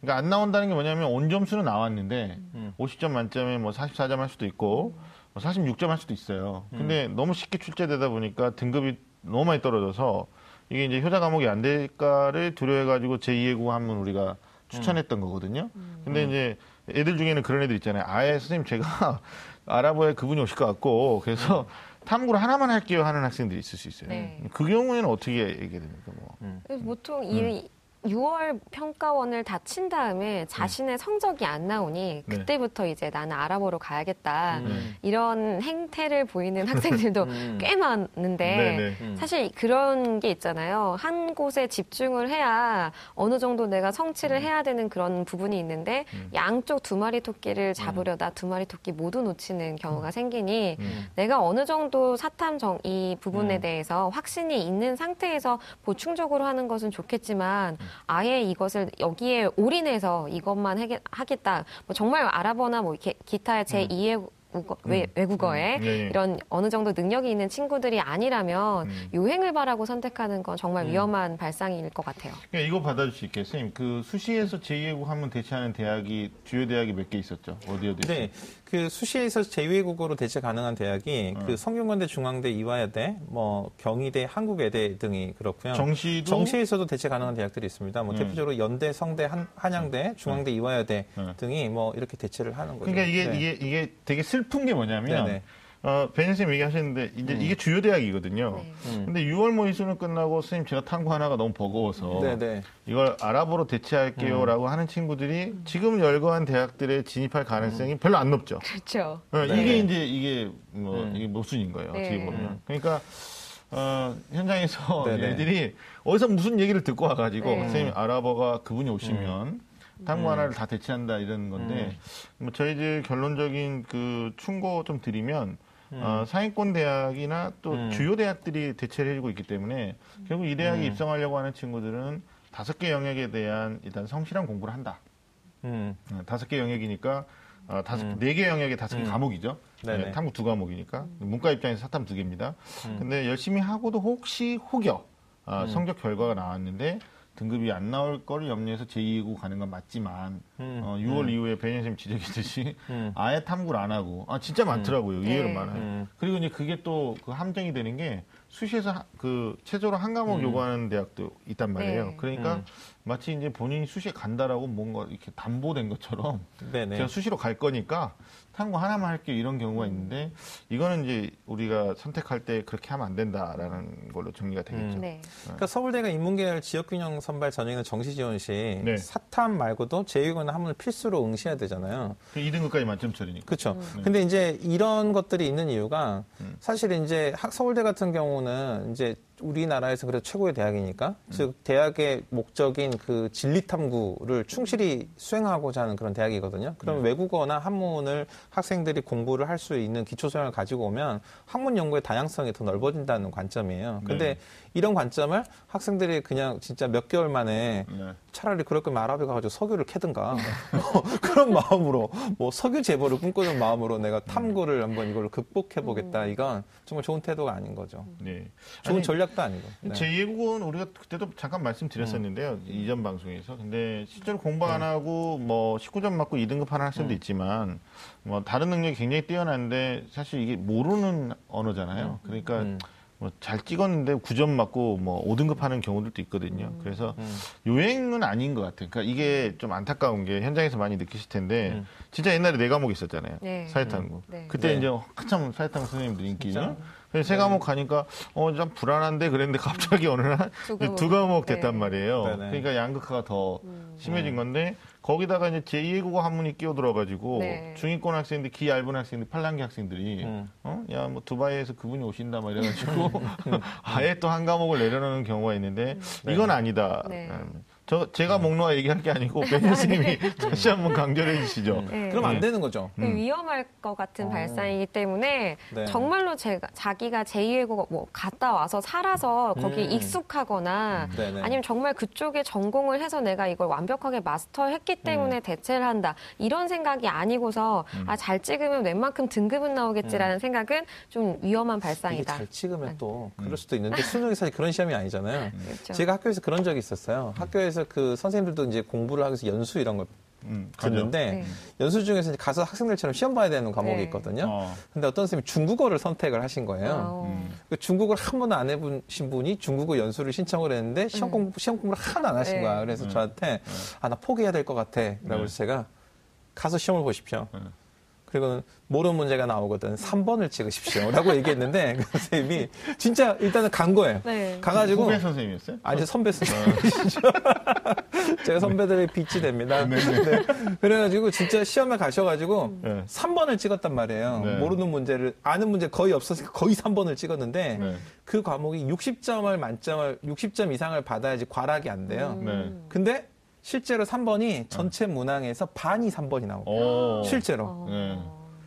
그러니까 안 나온다는 게 뭐냐면 온 점수는 나왔는데 음. 50점 만점에 뭐 44점 할 수도 있고 뭐 46점 할 수도 있어요. 근데 너무 쉽게 출제되다 보니까 등급이 너무 많이 떨어져서 이게 이제 효자 과목이 안 될까를 두려워해가지고 제2외국어 한문 우리가 추천했던 거거든요. 근데 이제 애들 중에는 그런 애들 있잖아요. 아예 선생님 제가 아랍어에 그분이 오실 것 같고 그래서 탐구를 하나만 할게요 하는 학생들이 있을 수 있어요. 네. 그 경우에는 어떻게 얘기해야 됩니까? 뭐. 보통 이 6월 평가원을 다친 다음에 자신의 성적이 안 나오니 네. 그때부터 이제 나는 알아보러 가야겠다. 음. 이런 행태를 보이는 학생들도 음. 꽤 많은데 네네. 음. 사실 그런 게 있잖아요. 한 곳에 집중을 해야 어느 정도 내가 음. 성취를 해야 되는 그런 부분이 있는데 양쪽 두 마리 토끼를 잡으려다 두 마리 토끼 모두 놓치는 경우가 생기니 음. 내가 어느 정도 사탐 정, 이 부분에 음. 대해서 확신이 있는 상태에서 보충적으로 하는 것은 좋겠지만 아예 이것을 여기에 올인해서 이것만 하겠- 하겠다. 뭐 정말 아랍어나 뭐 이렇게 기타 제 2의 국어, 외, 외국어에 음. 예, 예. 이런 어느 정도 능력이 있는 친구들이 아니라면 음. 요행을 바라고 선택하는 건 정말 위험한 발상일 것 같아요. 그러니까 이거 받아줄 수 있게 선생님 그 수시에서 제2외국 하면 대체하는 대학이 주요 대학이 몇 개 있었죠? 어디 어디? 네, 그 수시에서 제2외국어로 대체 가능한 대학이 어. 그 성균관대, 중앙대, 이화여대, 뭐 경희대, 한국외대 등이 그렇고요. 정시도 정시에서도 대체 가능한 대학들이 있습니다. 뭐 음. 대표적으로 연대, 성대, 한, 한양대, 중앙대, 이화여대 음. 등이 뭐 이렇게 대체를 하는 거죠. 그러니까 이게 네. 이게 이게 되게 슬픈 게 뭐냐면 네네. 어, 베니 선생님 얘기하셨는데 이제 이게 주요 대학이거든요. 네. 음. 근데 6월 모의 수능 끝나고 선생님 제가 탐구 하나가 너무 버거워서 네네. 이걸 아랍어로 대체할게요라고 하는 친구들이 지금 열거한 대학들에 진입할 가능성이 별로 안 높죠. 그렇죠. 어, 네. 이게 이제 이게 뭐 음. 이게 모순인 거예요. 어떻게 네. 보면. 음. 그러니까 어, 현장에서 네네. 애들이 어디서 무슨 얘기를 듣고 와가지고 네. 선생님 아랍어가 그분이 오시면 탐구 음. 하나를 다 대체한다 이런 건데 뭐 저희들 결론적인 그 충고 좀 드리면 어, 상위권 대학이나 또 음. 주요 대학들이 대체를 해주고 있기 때문에 결국 이 대학에 음. 입성하려고 하는 친구들은 다섯 개 영역에 대한 일단 성실한 공부를 한다. 음. 어, 다섯 개 영역이니까 어, 다섯 음. 네개 영역에 다섯 개 음. 과목이죠. 네, 탐구 두 과목이니까 문과 입장에서 사탐 두 개입니다. 음. 근데 열심히 하고도 혹시 혹여 아, 음. 성적 결과가 나왔는데 등급이 안 나올 거를 염려해서 제2고 가는 건 맞지만 음. 어, 6월 이후에 배현 선생님 지적했듯이 음. 아예 탐구를 안 하고 아 진짜 많더라고요. 의외로 네. 많아요. 음. 그리고 이제 그게 또 그 함정이 되는 게 수시에서 하- 그 최저로 한 과목 음. 요구하는 대학도 있단 말이에요. 네. 그러니까 음. 마치 이제 본인이 수시에 간다라고 뭔가 이렇게 담보된 것처럼 네네. 제가 수시로 갈 거니까 탐구 하나만 할게요 이런 경우가 음. 있는데 이거는 이제 우리가 선택할 때 그렇게 하면 안 된다라는 걸로 정리가 되겠죠. 음. 네. 그러니까 서울대가 인문계열 지역균형 선발 전형의 정시 지원 시 네. 사탐 말고도 제2외국어나 한문을 필수로 응시해야 되잖아요. 그 2등급까지 만점 처리니까. 그렇죠. 네. 근데 이제 이런 것들이 있는 이유가 음. 사실 이제 학- 서울대 같은 경우는 이제 우리나라에서 그래도 최고의 대학이니까 음. 즉 대학의 목적인 그 진리 탐구를 충실히 수행하고자 하는 그런 대학이거든요. 그럼 네. 외국어나 한문을 학생들이 공부를 할 수 있는 기초 소양을 가지고 오면 학문 연구의 다양성이 더 넓어진다는 관점이에요. 근데 네. 이런 관점을 학생들이 그냥 진짜 몇 개월 만에 네. 차라리 그럴 거면 아랍에 가가지고 석유를 캐든가 뭐 그런 마음으로 뭐 석유 재벌을 꿈꾸는 마음으로 내가 탐구를 한번 이걸 극복해 보겠다 이건 정말 좋은 태도가 아닌 거죠 네. 좋은 아니, 전략도 아니고 네. 제2외국어는 우리가 그때도 잠깐 말씀드렸었는데요. 이전 방송에서. 근데 실제로 공부 안 하고 뭐 19점 맞고 2등급 하는 학생도 있지만 뭐 다른 능력이 굉장히 뛰어난데 사실 이게 모르는 언어잖아요. 그러니까 음. 뭐 잘 찍었는데 9점 맞고 뭐 5등급 하는 경우들도 있거든요. 그래서 음. 요행은 아닌 것 같아요. 그러니까 이게 좀 안타까운 게 현장에서 많이 느끼실 텐데 음. 진짜 옛날에 네 과목 있었잖아요. 네. 사회탐구. 네. 그때 네. 이제 한참 사회탐구 선생님들 인기. 진짜? 그래서 세 과목 가니까 어 좀 불안한데 그랬는데 갑자기 어느 날두두 과목. 과목 됐단 네. 말이에요. 네네. 그러니까 양극화가 더 음. 심해진 건데 거기다가 이제 제2외국어 한문이 끼어들어가지고 네. 중위권 학생들, 기 얇은 학생들, 팔랑기 학생들이 음. 어? 야, 뭐 두바이에서 그분이 오신다 막 이래가지고 아예 또 한 과목을 내려놓는 경우가 있는데 이건 아니다. 네. 음. 저 제가 목놓아 얘기할 게 아니고 벤 선생님이 다시 한번 강조를 해주시죠. 네. 그럼 안 네. 되는 거죠 그 위험할 것 같은 어. 발상이기 때문에 네. 정말로 제가 자기가 제2외국어 뭐 갔다 와서 살아서 거기에 음. 익숙하거나 네네. 아니면 정말 그쪽에 전공을 해서 내가 이걸 완벽하게 마스터했기 음. 때문에 대체를 한다 이런 생각이 아니고서 아 잘 찍으면 웬만큼 등급은 나오겠지라는 생각은 좀 위험한 음. 발상이다. 잘 찍으면 또 음. 그럴 수도 있는데 수능이 사실 그런 시험이 아니잖아요 그렇죠. 제가 학교에서 그런 적이 있었어요 학교에서 그 선생님들도 이제 공부를 하기 위해서 연수 이런 걸 음. 듣는데 네. 연수 중에서 이제 가서 학생들처럼 시험 봐야 되는 과목이 네. 있거든요 어. 근데 어떤 선생님이 중국어를 선택을 하신 거예요 어. 음. 그 중국어를 한 번도 안 해보신 분이 중국어 연수를 신청을 했는데 시험 공부 시험 공부를 하나도 안 하신 네. 거야. 그래서 음. 저한테 아 나 포기해야 될 것 같아. 라고 네. 해서 제가 가서 시험을 보십시오. 네. 그리고는 모르는 문제가 나오거든 3번을 찍으십시오 라고 얘기했는데 그 선생님이 진짜 일단은 간 거예요. 네. 가가지고 후배 선생님이었어요? 아니 선배 선생님이시죠. 제가 선배들의 빛이 됩니다. 네. 그래가지고 진짜 시험에 가셔가지고 네. 3번을 찍었단 말이에요. 네. 모르는 문제를 아는 문제 거의 없었으니까 거의 3번을 찍었는데 네. 그 과목이 60점을 만점을 60점 이상을 받아야지 과락이 안 돼요. 네. 근데 실제로 3번이 전체 문항에서 반이 3번이 나오고 오. 실제로. 네.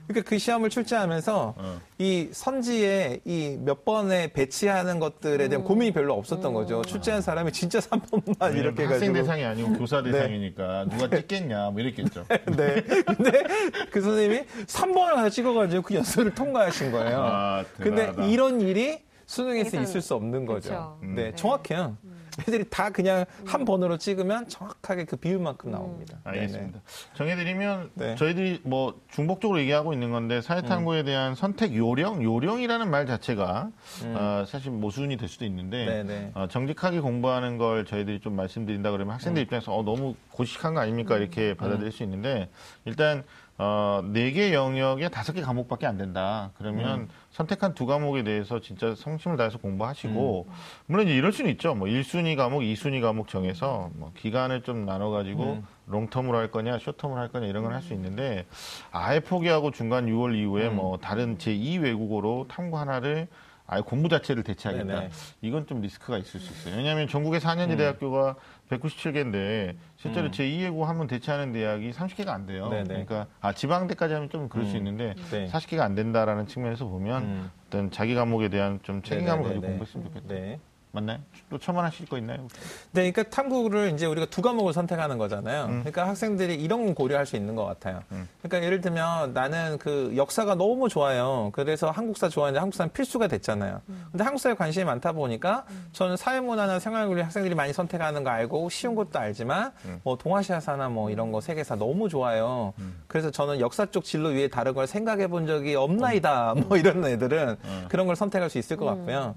그러니까 그 시험을 출제하면서 어. 이 선지에 이 몇 번에 배치하는 것들에 대한 고민이 별로 없었던 거죠. 출제한 사람이 진짜 3번만 이렇게 학생 해가지고. 대상이 아니고 교사 네. 대상이니까 누가 찍겠냐 뭐 이랬겠죠. 네. 근데 그 선생님이 3번을 하나 찍어가지고 그 연수를 통과하신 거예요. 아, 근데 대단하다. 이런 일이 수능에서. 있을 수 없는 거죠. 그쵸. 음. 네, 정확해요. 애들이 다 그냥 한 번으로 찍으면 정확하게 그 비율만큼 나옵니다. 알겠습니다. 정해드리면 네. 저희들이 뭐 중복적으로 얘기하고 있는 건데 사회탐구에 대한 선택 요령, 요령이라는 말 자체가 어, 사실 모순이 될 수도 있는데. 어, 정직하게 공부하는 걸 저희들이 좀 말씀드린다 그러면 학생들 입장에서 어, 너무 고식한 거 아닙니까 이렇게 받아들일 수 있는데 일단 어, 네개 영역에 다섯 개 과목밖에 안 된다. 그러면 선택한 두 과목에 대해서 진짜 성심을 다해서 공부하시고 물론 이제 이럴 수는 있죠. 뭐 1순위 과목, 2순위 과목 정해서 뭐 기간을 좀 나눠 가지고 롱텀으로 할 거냐, 쇼텀으로 할 거냐 이런 건할수 있는데 아예 포기하고 중간 6월 이후에 뭐 다른 제2 외국어로 탐구 하나를 아예 공부 자체를 대체하겠다. 네네. 이건 좀 리스크가 있을 수 있어요. 왜냐하면 전국에 4년제 대학교가 197개인데 실제로 제2외국어 한번 대체하는 대학이 30개가 안 돼요. 네네. 그러니까 아 지방대까지 하면 좀 그럴 수 있는데 네. 40개가 안 된다라는 측면에서 보면 음. 어떤 자기 과목에 대한 좀 책임감을 가지고 네네네네. 공부했으면 좋겠다. 네. 맞나요? 또 첨언하실 거 있나요? 네, 그러니까 탐구를 이제 우리가 두 과목을 선택하는 거잖아요. 음. 그러니까 학생들이 이런 건 고려할 수 있는 것 같아요. 그러니까 예를 들면 나는 그 역사가 너무 좋아요. 그래서 한국사 좋아하는데 한국사는 필수가 됐잖아요. 근데 한국사에 관심이 많다 보니까 저는 사회문화나 생활고리 학생들이 많이 선택하는 거 알고 쉬운 것도 알지만 뭐 동아시아사나 뭐 이런 거 세계사 너무 좋아요. 그래서 저는 역사 쪽 진로 위에 다른 걸 생각해 본 적이 없나이다. 뭐 이런 애들은 그런 걸 선택할 수 있을 것 같고요.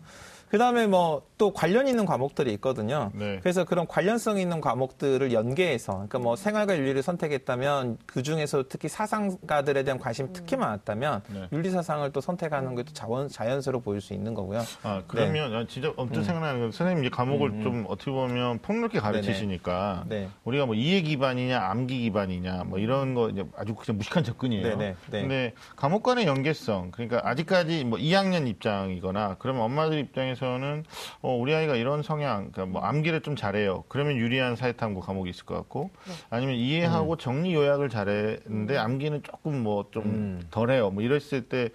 그 다음에 뭐 또 관련 있는 과목들이 있거든요. 네. 그래서 그런 관련성 있는 과목들을 연계해서, 그러니까 뭐 생활과 윤리를 선택했다면 그 중에서 특히 사상가들에 대한 관심이 특히 많았다면 네. 윤리 사상을 또 선택하는 것도 자원, 자연스러워 보일 수 있는 거고요. 아 그러면 아, 진짜 엄청 생각나는 건 선생님 이제 과목을 음, 음. 좀 어떻게 보면 폭넓게 가르치시니까 네. 우리가 뭐 이해 기반이냐 암기 기반이냐 뭐 이런 거 이제 아주 그냥 무식한 접근이에요. 네네, 네. 근데 과목 간의 연계성 그러니까 아직까지 뭐 2학년 입장이거나 그러면 엄마들 입장에서 는 어, 우리 아이가 이런 성향 그러니까 뭐 암기를 좀 잘해요. 그러면 유리한 사회탐구 과목이 있을 것 같고 아니면 이해하고 정리 요약을 잘했는데 암기는 조금 뭐좀 음. 덜해요. 뭐 이랬을 때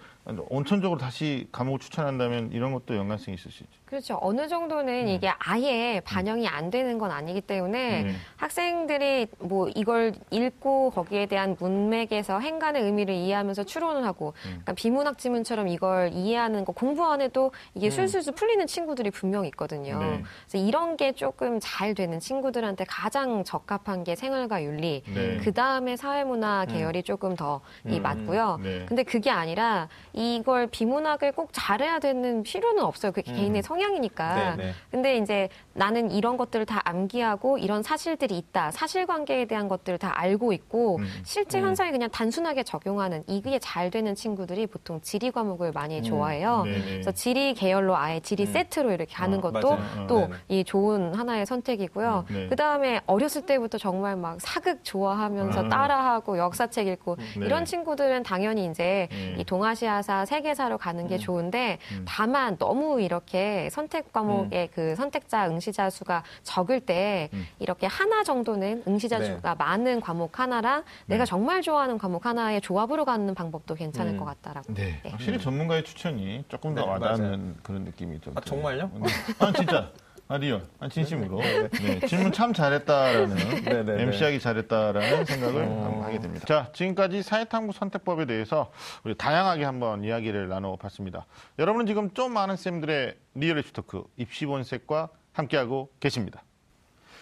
온천적으로 다시 과목을 추천한다면 이런 것도 연관성이 있을 수 있죠. 그렇죠. 어느 정도는 이게 아예 반영이 안 되는 건 아니기 때문에 네. 학생들이 뭐 이걸 읽고 거기에 대한 문맥에서 행간의 의미를 이해하면서 추론을 하고 그러니까 비문학 지문처럼 이걸 이해하는 거 공부 안 해도 이게 술술술 풀리는 친구들이 분명 있거든요. 네. 그래서 이런 게 조금 잘 되는 친구들한테 가장 적합한 게 생활과 윤리. 네. 그 다음에 사회문화 계열이 조금 더이 음. 맞고요. 네. 근데 그게 아니라 이걸 비문학을 꼭 잘해야 되는 필요는 없어요. 그게 개인의 성향이니까. 네, 네. 근데 이제 나는 이런 것들을 다 암기하고 이런 사실들이 있다. 사실관계에 대한 것들을 다 알고 있고 음. 실제 현상에 그냥 단순하게 적용하는 이게 잘 되는 친구들이 보통 지리 과목을 많이 좋아해요. 네, 네. 그래서 지리 계열로 아예 지리 세트로 이렇게 가는 어, 것도. 어, 또 네네. 이 좋은 하나의 선택이고요. 네. 그 다음에 어렸을 때부터 정말 막 사극 좋아하면서 아. 따라하고 역사책 읽고 네. 이런 친구들은 당연히 이제 네. 이 동아시아 사 세계사로 가는 게 좋은데 다만 너무 이렇게 선택 과목의 그 선택자 응시자 수가 적을 때 음. 이렇게 하나 정도는 응시자 네. 수가 많은 과목 하나랑 내가 네. 정말 좋아하는 과목 하나의 조합으로 가는 방법도 괜찮을 음. 것 같다라고. 네. 네. 확실히 전문가의 추천이 조금 더 네, 와닿는 그런 느낌이 좀. 아. 정말요? 네. 아, 진짜. 아, real. 아, 진심으로. 네, 질문 참 잘했다라는, 네, 네, MC 하기 잘했다라는 생각을 어. 한번 하게 됩니다. 자, 지금까지 사회탐구 선택법에 대해서 우리 다양하게 한번 이야기를 나눠봤습니다. 여러분은 지금 좀 많은 쌤들의 리얼리티 토크 입시본색과 함께하고 계십니다.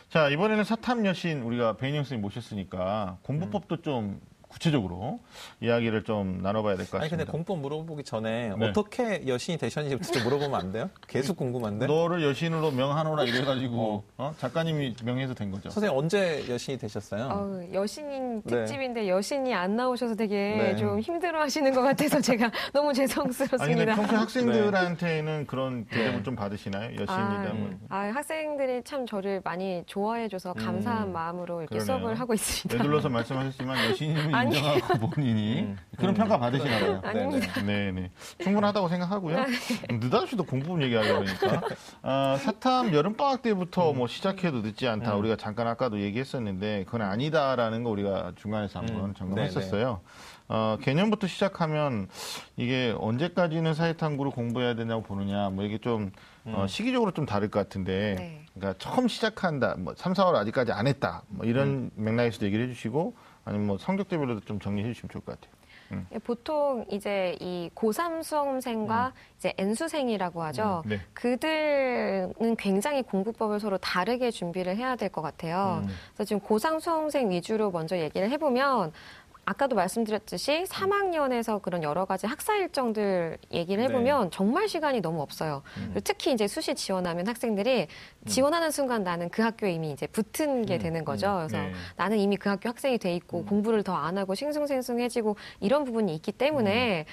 자, 이번에는 사탐 여신 우리가 배인영 선생님 모셨으니까 공부법도 좀 구체적으로 이야기를 좀 나눠봐야 될것 아니 같습니다. 근데 공법 물어보기 전에 네. 어떻게 여신이 되셨는지부터 좀 물어보면 안 돼요? 계속 궁금한데. 너를 여신으로 명하노라 이래가지고 어? 작가님이 명해서 된 거죠. 선생님 언제 여신이 되셨어요? 어, 여신인 네. 특집인데 여신이 안 나오셔서 되게 네. 좀 힘들어 하시는 것 같아서 제가 너무 아니 죄송스럽습니다. 평소 학생들한테는 그런 대접을 네. 좀 받으시나요? 여신이다 아, 뭐. 아, 학생들이 참 저를 많이 좋아해줘서 감사한 마음으로 이렇게 음. 그러네요. 수업을 하고 있습니다. 되돌려서 말씀하셨지만 아니. 인정하고 본인이 음. 그런 평가 받으시나 봐요. 아닙니다. 네, 네. 충분하다고 생각하고요. 네. 느닷없이 또 공부 얘기하려고 그러니까. 아, 사탐 여름방학 때부터 음. 뭐 시작해도 늦지 않다. 우리가 잠깐 아까도 얘기했었는데 그건 아니다라는 거 우리가 중간에서 한번 음. 점검했었어요. 어, 개념부터 시작하면 이게 언제까지는 사회탐구를 공부해야 되냐고 보느냐 뭐 이게 좀 어, 시기적으로 좀 다를 것 같은데 네. 그러니까 처음 시작한다 뭐 3, 4월 아직까지 안 했다 뭐 이런 맥락에서도 얘기를 해주시고 아니면 뭐 성적대별로도 좀 정리해 주시면 좋을 것 같아요. 예, 보통 이제 이 고3 수험생과 이제 N수생이라고 하죠. 음, 네. 그들은 굉장히 공부법을 서로 다르게 준비를 해야 될 것 같아요. 음. 그래서 지금 고3 수험생 위주로 먼저 얘기를 해보면 아까도 말씀드렸듯이 3학년에서 그런 여러 가지 학사 일정들 얘기를 해보면 정말 시간이 너무 없어요. 그리고 특히 이제 수시 지원하면 학생들이 지원하는 순간 나는 그 학교에 이미 이제 붙은 게 되는 거죠. 그래서 네. 나는 이미 그 학교 학생이 돼 있고 공부를 더 안 하고 싱숭생숭해지고 이런 부분이 있기 때문에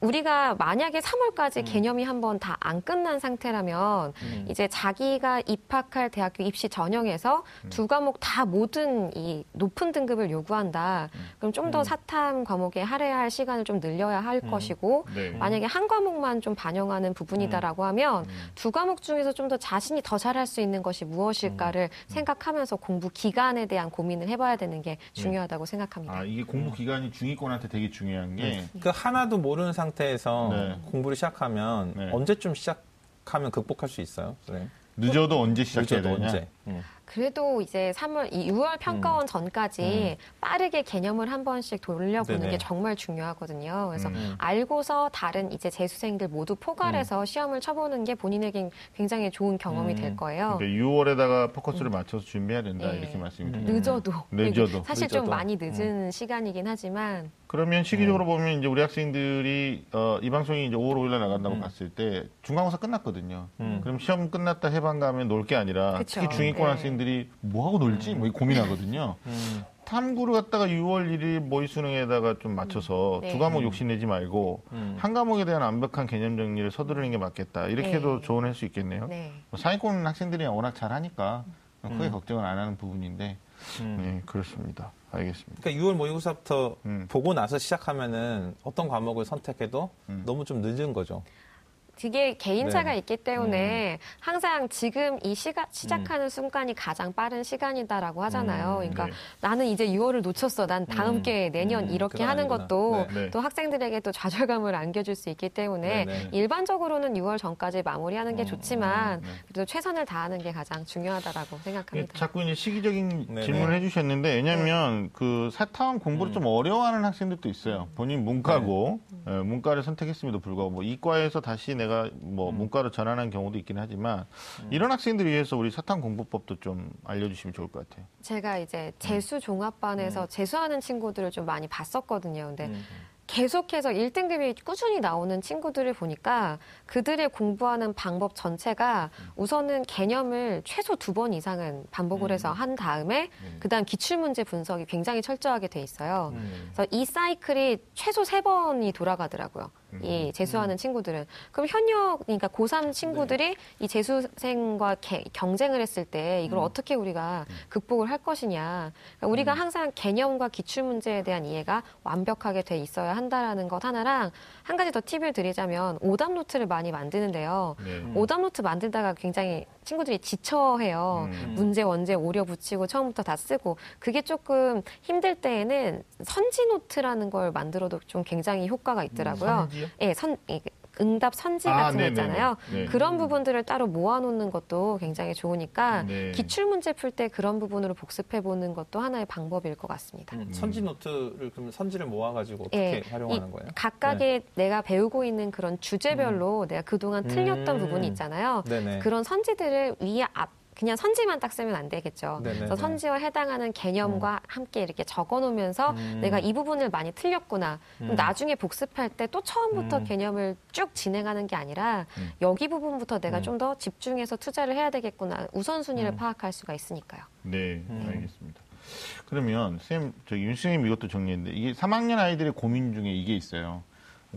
우리가 만약에 3월까지 개념이 한번 다 안 끝난 상태라면 음. 이제 자기가 입학할 대학교 입시 전형에서 두 과목 다 모든 이 높은 등급을 요구한다. 그럼 좀 더 사탐 과목에 할애해야 할 시간을 좀 늘려야 할 것이고 네. 만약에 한 과목만 좀 반영하는 부분이다라고 하면 두 과목 중에서 좀 더 자신이 더 잘할 수 있는 것이 무엇일까를 생각하면서 공부 기간에 대한 고민을 해봐야 되는 게 중요하다고 생각합니다. 아 이게 공부 기간이 중위권한테 되게 중요한 게 그 하나도 모르는 상 태에서 네. 공부를 시작하면 네. 언제쯤 시작하면 극복할 수 있어요? 선생님? 늦어도 언제 시작해야 늦어도 되냐? 언제? 음. 그래도 이제 3월, 이 6월 평가원 전까지 빠르게 개념을 한 번씩 돌려보는 네네. 게 정말 중요하거든요. 그래서 음. 알고서 다른 이제 재수생들 모두 포괄해서 시험을 쳐보는 게 본인에게 굉장히 좋은 경험이 음. 될 거예요. 그러니까 6월에다가 포커스를 맞춰서 준비해야 된다 네. 이렇게 말씀이 음. 드려요. 늦어도. 늦어도. 사실 좀 늦어도. 많이 늦은 시간이긴 하지만 그러면 시기적으로 보면 이제 우리 학생들이 어, 이 방송이 이제 5월 5일에 나간다고 봤을 때 중간고사 끝났거든요. 음. 그럼 시험 끝났다 해방 가면 놀 게 아니라 그쵸. 특히 중위권 네. 학생들이 뭐 하고 놀지 뭐 고민하거든요. 음. 탐구를 갖다가 6월 1일 모의 수능에다가 좀 맞춰서 네. 두 과목 욕심내지 말고 음. 한 과목에 대한 완벽한 개념 정리를 서두르는 게 맞겠다. 이렇게 네. 해도 조언할 수 있겠네요. 네. 뭐 상위권 학생들이 워낙 잘하니까 크게 음. 걱정을 안 하는 부분인데 음. 네 그렇습니다. 알겠습니다. 그러니까 6월 모의고사부터 음. 보고 나서 시작하면은 어떤 과목을 선택해도 음. 너무 좀 늦은 거죠. 되게 개인차가 네. 있기 때문에 항상 지금 이 시가, 시작하는 순간이 가장 빠른 시간이다라고 하잖아요. 음, 그러니까 네. 나는 이제 6월을 놓쳤어. 난 다음 음, 기회에 내년 음, 이렇게 하는 아니구나. 것도 네. 네. 또 학생들에게 또 좌절감을 안겨줄 수 있기 때문에 네, 네. 일반적으로는 6월 전까지 마무리하는 게 음, 좋지만 네. 그래도 최선을 다하는 게 가장 중요하다라고 예, 생각합니다. 자꾸 이제 시기적인. 질문을 해주셨는데 왜냐하면 그 사탐 공부를 좀 어려워하는 학생들도 있어요. 본인 문과고 예, 문과를 선택했음에도 불구하고 뭐 이과에서 다시 내 가뭐 문과로 전환한 경우도 있긴 하지만 이런 학생들을 위해서 우리 사탐 공부법도 좀 알려주시면 좋을 것 같아요. 제가 이제 재수 종합반에서 재수하는 친구들을 좀 많이 봤었거든요. 근데 음. 계속해서 1등급이 꾸준히 나오는 친구들을 보니까 그들의 공부하는 방법 전체가 우선은 개념을 최소 두 번 이상은 반복을 해서 한 다음에 그다음 기출문제 분석이 굉장히 철저하게 돼 있어요. 음. 그래서 이 사이클이 최소 세 번이 돌아가더라고요. 이 재수하는 친구들은. 그럼 현역, 그러니까 고3 친구들이 이 재수생과 개- 경쟁을 했을 때 이걸 어떻게 우리가 극복을 할 것이냐. 그러니까 우리가 항상 개념과 기출 문제에 대한 이해가 완벽하게 돼 있어야 한다라는 것 하나랑 한 가지 더 팁을 드리자면 오답 노트를 많이 만드는데요. 네. 오답 노트 만들다가 굉장히 친구들이 지쳐해요. 음. 문제 원제 오려 붙이고 처음부터 다 쓰고 그게 조금 힘들 때에는 선지 노트라는 걸 만들어도 좀 굉장히 효과가 있더라고요. 선지요? 예, 선 이- 응답 선지 아, 같은 거 네네네. 있잖아요. 네. 그런 부분들을 따로 모아놓는 것도 굉장히 좋으니까 네. 기출 문제 풀 때 그런 부분으로 복습해 보는 것도 하나의 방법일 것 같습니다. 음, 선지 노트를 그럼 선지를 모아가지고 어떻게 예, 활용하는 이 거예요? 각각의 내가 배우고 있는 그런 주제별로 내가 그동안 틀렸던 음. 부분이 있잖아요. 네네. 그런 선지들을 위에 앞 그냥 선지만 딱 쓰면 안 되겠죠. 네네네. 그래서 선지와 해당하는 개념과 함께 이렇게 적어 놓으면서 음. 내가 이 부분을 많이 틀렸구나. 음. 나중에 복습할 때 또 처음부터 음. 개념을 쭉 진행하는 게 아니라 음. 여기 부분부터 내가 음. 좀더 집중해서 투자를 해야 되겠구나. 우선순위를 음. 파악할 수가 있으니까요. 네, 음. 알겠습니다. 그러면 쌤, 저기 윤수님 이것도 정리했는데 이게 3학년 아이들의 고민 중에 이게 있어요.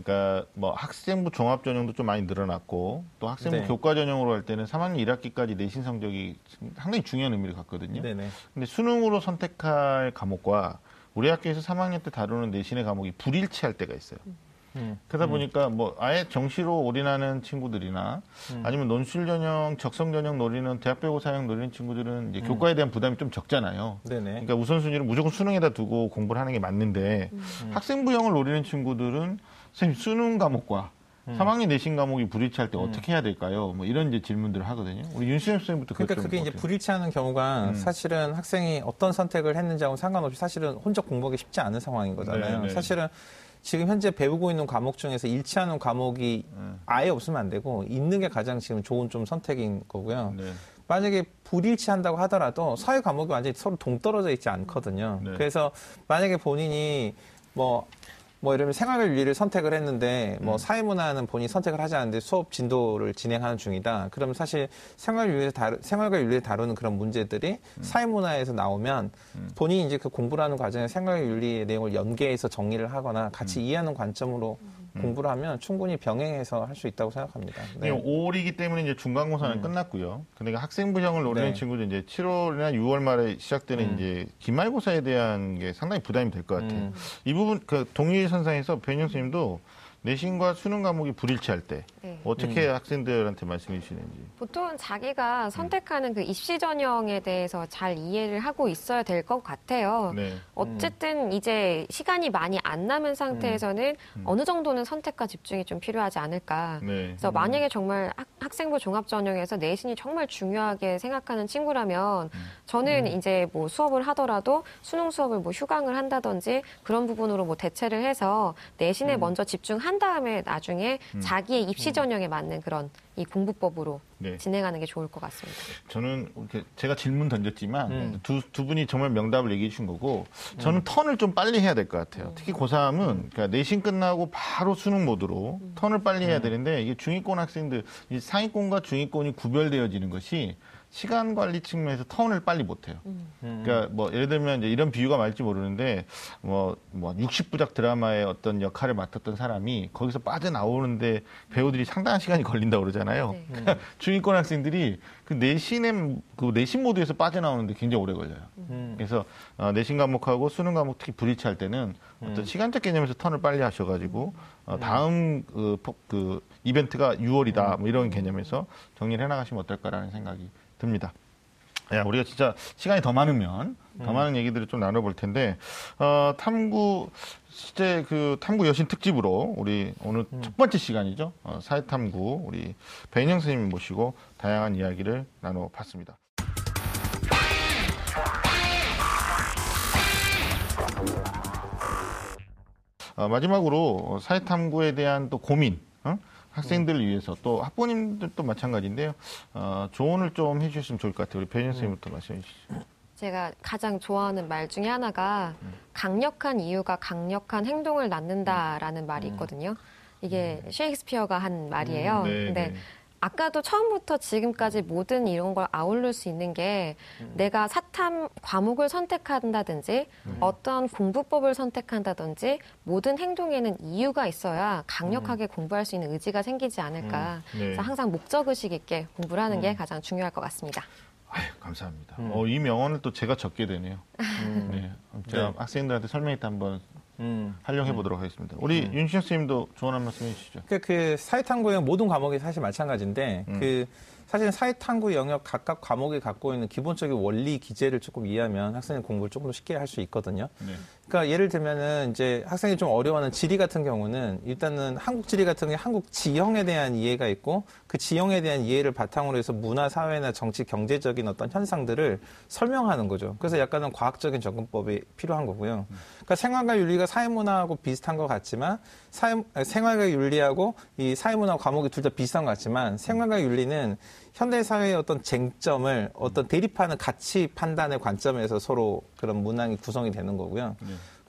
그러니까 뭐 학생부 종합 전형도 좀 많이 늘어났고 또 학생부 네. 교과 전형으로 할 때는 3학년 1학기까지 내신 성적이 상당히 중요한 의미를 갖거든요. 네네. 근데 수능으로 선택할 과목과 우리 학교에서 3학년 때 다루는 내신의 과목이 불일치할 때가 있어요. 음. 그러다 음. 보니까 뭐 아예 정시로 올인하는 친구들이나 음. 아니면 논술 전형, 적성 전형 노리는 대학별고 사형 노리는 친구들은 음. 이제 교과에 대한 부담이 좀 적잖아요. 네네. 그러니까 우선순위를 무조건 수능에다 두고 공부를 하는 게 맞는데 음. 학생부형을 노리는 친구들은 선생님 수능 과목과 음. 3학년 내신 과목이 불일치할 때 어떻게 해야 될까요? 뭐 이런 이제 질문들을 하거든요. 우리 윤수영 선생님부터 그러니까 그게 이제? 불일치하는 경우가 음. 사실은 학생이 어떤 선택을 했는지하고 상관없이 사실은 혼자 공부하기 쉽지 않은 상황인 거잖아요. 네, 네. 사실은 지금 현재 배우고 있는 과목 중에서 일치하는 과목이 음. 아예 없으면 안 되고 있는 게 가장 지금 좋은 좀 선택인 거고요. 네. 만약에 불일치한다고 하더라도 사회 과목이 완전히 서로 동떨어져 있지 않거든요. 네. 그래서 만약에 본인이 뭐, 뭐 이러면 생활과 윤리를 선택을 했는데 뭐 사회문화는 본인이 선택을 하지 않는데 수업 진도를 진행하는 중이다. 그러면 사실 생활 윤리를 다루, 생활과 윤리를 다루는 그런 문제들이 사회문화에서 나오면 본인이 이제 그 공부를 하는 과정에 생활과 윤리의 내용을 연계해서 정리를 하거나 같이 이해하는 관점으로 공부를 하면 충분히 병행해서 할 수 있다고 생각합니다. 네. 5월이기 때문에 이제 중간고사는 끝났고요. 근데 학생부형을 노리는 네. 친구들 이제 7월이나 6월 말에 시작되는 음. 이제 기말고사에 대한 게 상당히 부담이 될 것 같아요. 음. 이 부분 그 동일 선상에서 변영 선생님도 내신과 수능 과목이 불일치할 때 네. 어떻게 학생들한테 말씀해 주시는지. 보통은 자기가 선택하는 그 입시 전형에 대해서 잘 이해를 하고 있어야 될 것 같아요. 네. 어쨌든 이제 시간이 많이 안 남은 상태에서는 음. 어느 정도는 선택과 집중이 좀 필요하지 않을까. 네. 그래서 만약에 정말 학, 학생부 종합 전형에서 내신이 정말 중요하게 생각하는 친구라면 음. 저는 이제 뭐 수업을 하더라도 수능 수업을 뭐 휴강을 한다든지 그런 부분으로 뭐 대체를 해서 내신에 음. 먼저 집중 한 다음에 나중에 자기의 입시 전형에 맞는 그런 이 공부법으로 네. 진행하는 게 좋을 것 같습니다. 저는 이렇게 제가 질문 던졌지만 음. 두, 두 분이 정말 명답을 얘기해 주신 거고 저는 턴을 좀 빨리 해야 될 것 같아요. 특히 고3은 그러니까 내신 끝나고 바로 수능 모드로 턴을 빨리 해야 되는데 이게 중위권 학생들 이 상위권과 중위권이 구별되어지는 것이 시간 관리 측면에서 턴을 빨리 못 해요. 그러니까 뭐 예를 들면 이제 이런 비유가 맞을지 모르는데 뭐, 뭐 60부작 드라마의 어떤 역할을 맡았던 사람이 거기서 빠져나오는데 배우들이 상당한 시간이 걸린다고 그러잖아요. 네. 그러니까 중위권 학생들이 그 내신의 그 내신 모드에서 빠져나오는데 굉장히 오래 걸려요. 음. 그래서 어, 내신 과목하고 수능 과목 특히 불일치할 때는 어떤 시간적 개념에서 턴을 빨리 하셔가지고 어, 다음 그, 포- 그 이벤트가 6월이다 뭐 이런 개념에서 정리를 해나가시면 어떨까라는 생각이 듭니다. 야, 우리가 진짜 시간이 더 많으면 더 많은 얘기들을 좀 나눠볼 텐데 어, 탐구 실제 그 탐구 여신 특집으로 우리 오늘 첫 번째 시간이죠 어, 사회탐구 우리 배인영 선생님 모시고 다양한 이야기를 나눠봤습니다. 어, 마지막으로 사회탐구에 대한 또 고민, 어? 학생들을 위해서 또 학부모님들도 마찬가지인데요. 어, 조언을 좀 해주셨으면 좋을 것 같아요. 우리 배인 선생님부터 말씀해 주시죠. 제가 가장 좋아하는 말 중에 하나가 강력한 이유가 강력한 행동을 낳는다라는 말이 있거든요. 이게 셰익스피어가 한 말이에요. 네, 근데 네. 아까도 처음부터 지금까지 모든 이런 걸 아울릴 수 있는 게 내가 사탐 과목을 선택한다든지 어떤 공부법을 선택한다든지 모든 행동에는 이유가 있어야 강력하게 공부할 수 있는 의지가 생기지 않을까. 네. 그래서 항상 목적의식 있게 공부를 하는 게 가장 중요할 것 같습니다. 아유, 감사합니다. 음. 어, 이 명언을 또 제가 적게 되네요. 네. 제가 네. 학생들한테 설명회 때 한번 음. 활용해 보도록 하겠습니다. 우리 윤시영 선생님도 조언 한 말씀 해주시죠. 그, 그 사회탐구의 모든 과목이 사실 마찬가지인데 음. 그 사실 사회탐구 영역 각각 과목이 갖고 있는 기본적인 원리 기제를 조금 이해하면 학생의 공부를 조금 더 쉽게 할 수 있거든요. 네. 그러니까 예를 들면은 이제 학생이 좀 어려워하는 지리 같은 경우는 일단은 한국 지리 같은 경우 한국 지형에 대한 이해가 있고 그 지형에 대한 이해를 바탕으로 해서 문화, 사회나 정치, 경제적인 어떤 현상들을 설명하는 거죠. 그래서 약간은 과학적인 접근법이 필요한 거고요. 그러니까 생활과 윤리가 사회문화하고 비슷한 것 같지만 사회, 생활과 윤리하고 이 사회문화 과목이 둘 다 비슷한 것 같지만 생활과 윤리는 현대 사회의 어떤 쟁점을 어떤 대립하는 가치 판단의 관점에서 서로 그런 문항이 구성이 되는 거고요.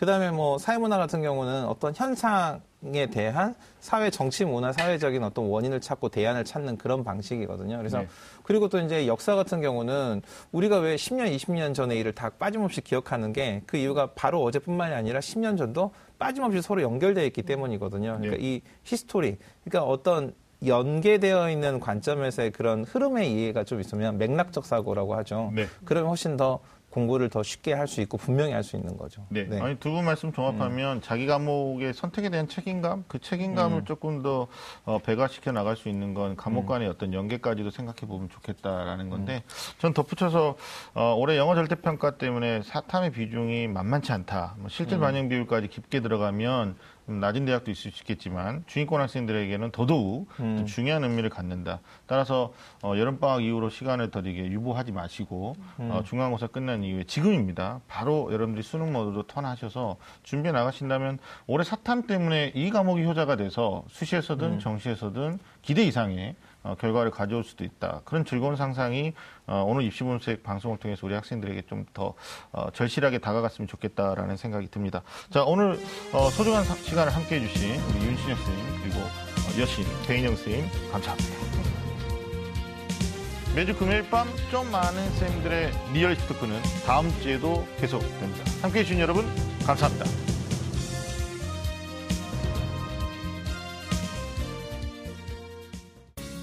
그다음에 뭐 사회문화 같은 경우는 어떤 현상에 대한 사회 정치 문화 사회적인 어떤 원인을 찾고 대안을 찾는 그런 방식이거든요. 그래서 네. 그리고 또 이제 역사 같은 경우는 우리가 왜 10년, 20년 전의 일을 다 빠짐없이 기억하는 게 그 이유가 바로 어제뿐만이 아니라 10년 전도 빠짐없이 서로 연결되어 있기 때문이거든요. 그러니까 네. 이 history, 그러니까 어떤 연계되어 있는 관점에서의 그런 흐름의 이해가 좀 있으면 맥락적 사고라고 하죠. 네. 그러면 훨씬 더 공부를 더 쉽게 할 수 있고 분명히 할 수 있는 거죠. 네. 아니 두 분 말씀 종합하면 자기 과목의 선택에 대한 책임감, 그 책임감을 조금 더 어, 배가시켜 나갈 수 있는 건 과목 간의 어떤 연계까지도 생각해 보면 좋겠다라는 건데, 전 덧붙여서 어, 올해 영어 절대평가 때문에 사탐의 비중이 만만치 않다. 뭐 실질 반영 비율까지 깊게 들어가면 좀 낮은 대학도 있을 수 있겠지만 중위권 학생들에게는 더더욱 좀 중요한 의미를 갖는다. 따라서 어, 여름방학 이후로 시간을 더 되게 유보하지 마시고 어, 중간고사 끝난 이후에 지금입니다. 바로 여러분들이 수능 모드로 턴하셔서 준비해 나가신다면 올해 사탐 때문에 이 과목이 효자가 돼서 수시에서든 정시에서든 기대 이상의 어, 결과를 가져올 수도 있다. 그런 즐거운 상상이 어, 오늘 입시분석 방송을 통해서 우리 학생들에게 좀더 어, 절실하게 다가갔으면 좋겠다라는 생각이 듭니다. 자 오늘 어, 소중한 사- 시간을 함께해 주신 우리 윤신혁 선생님 그리고 어, 여신 배인영 선생님 감사합니다. 매주 금요일 밤 좀 안다는 쌤들의 real 입시 talk는 다음 주에도 계속됩니다. 함께해 주신 여러분 감사합니다.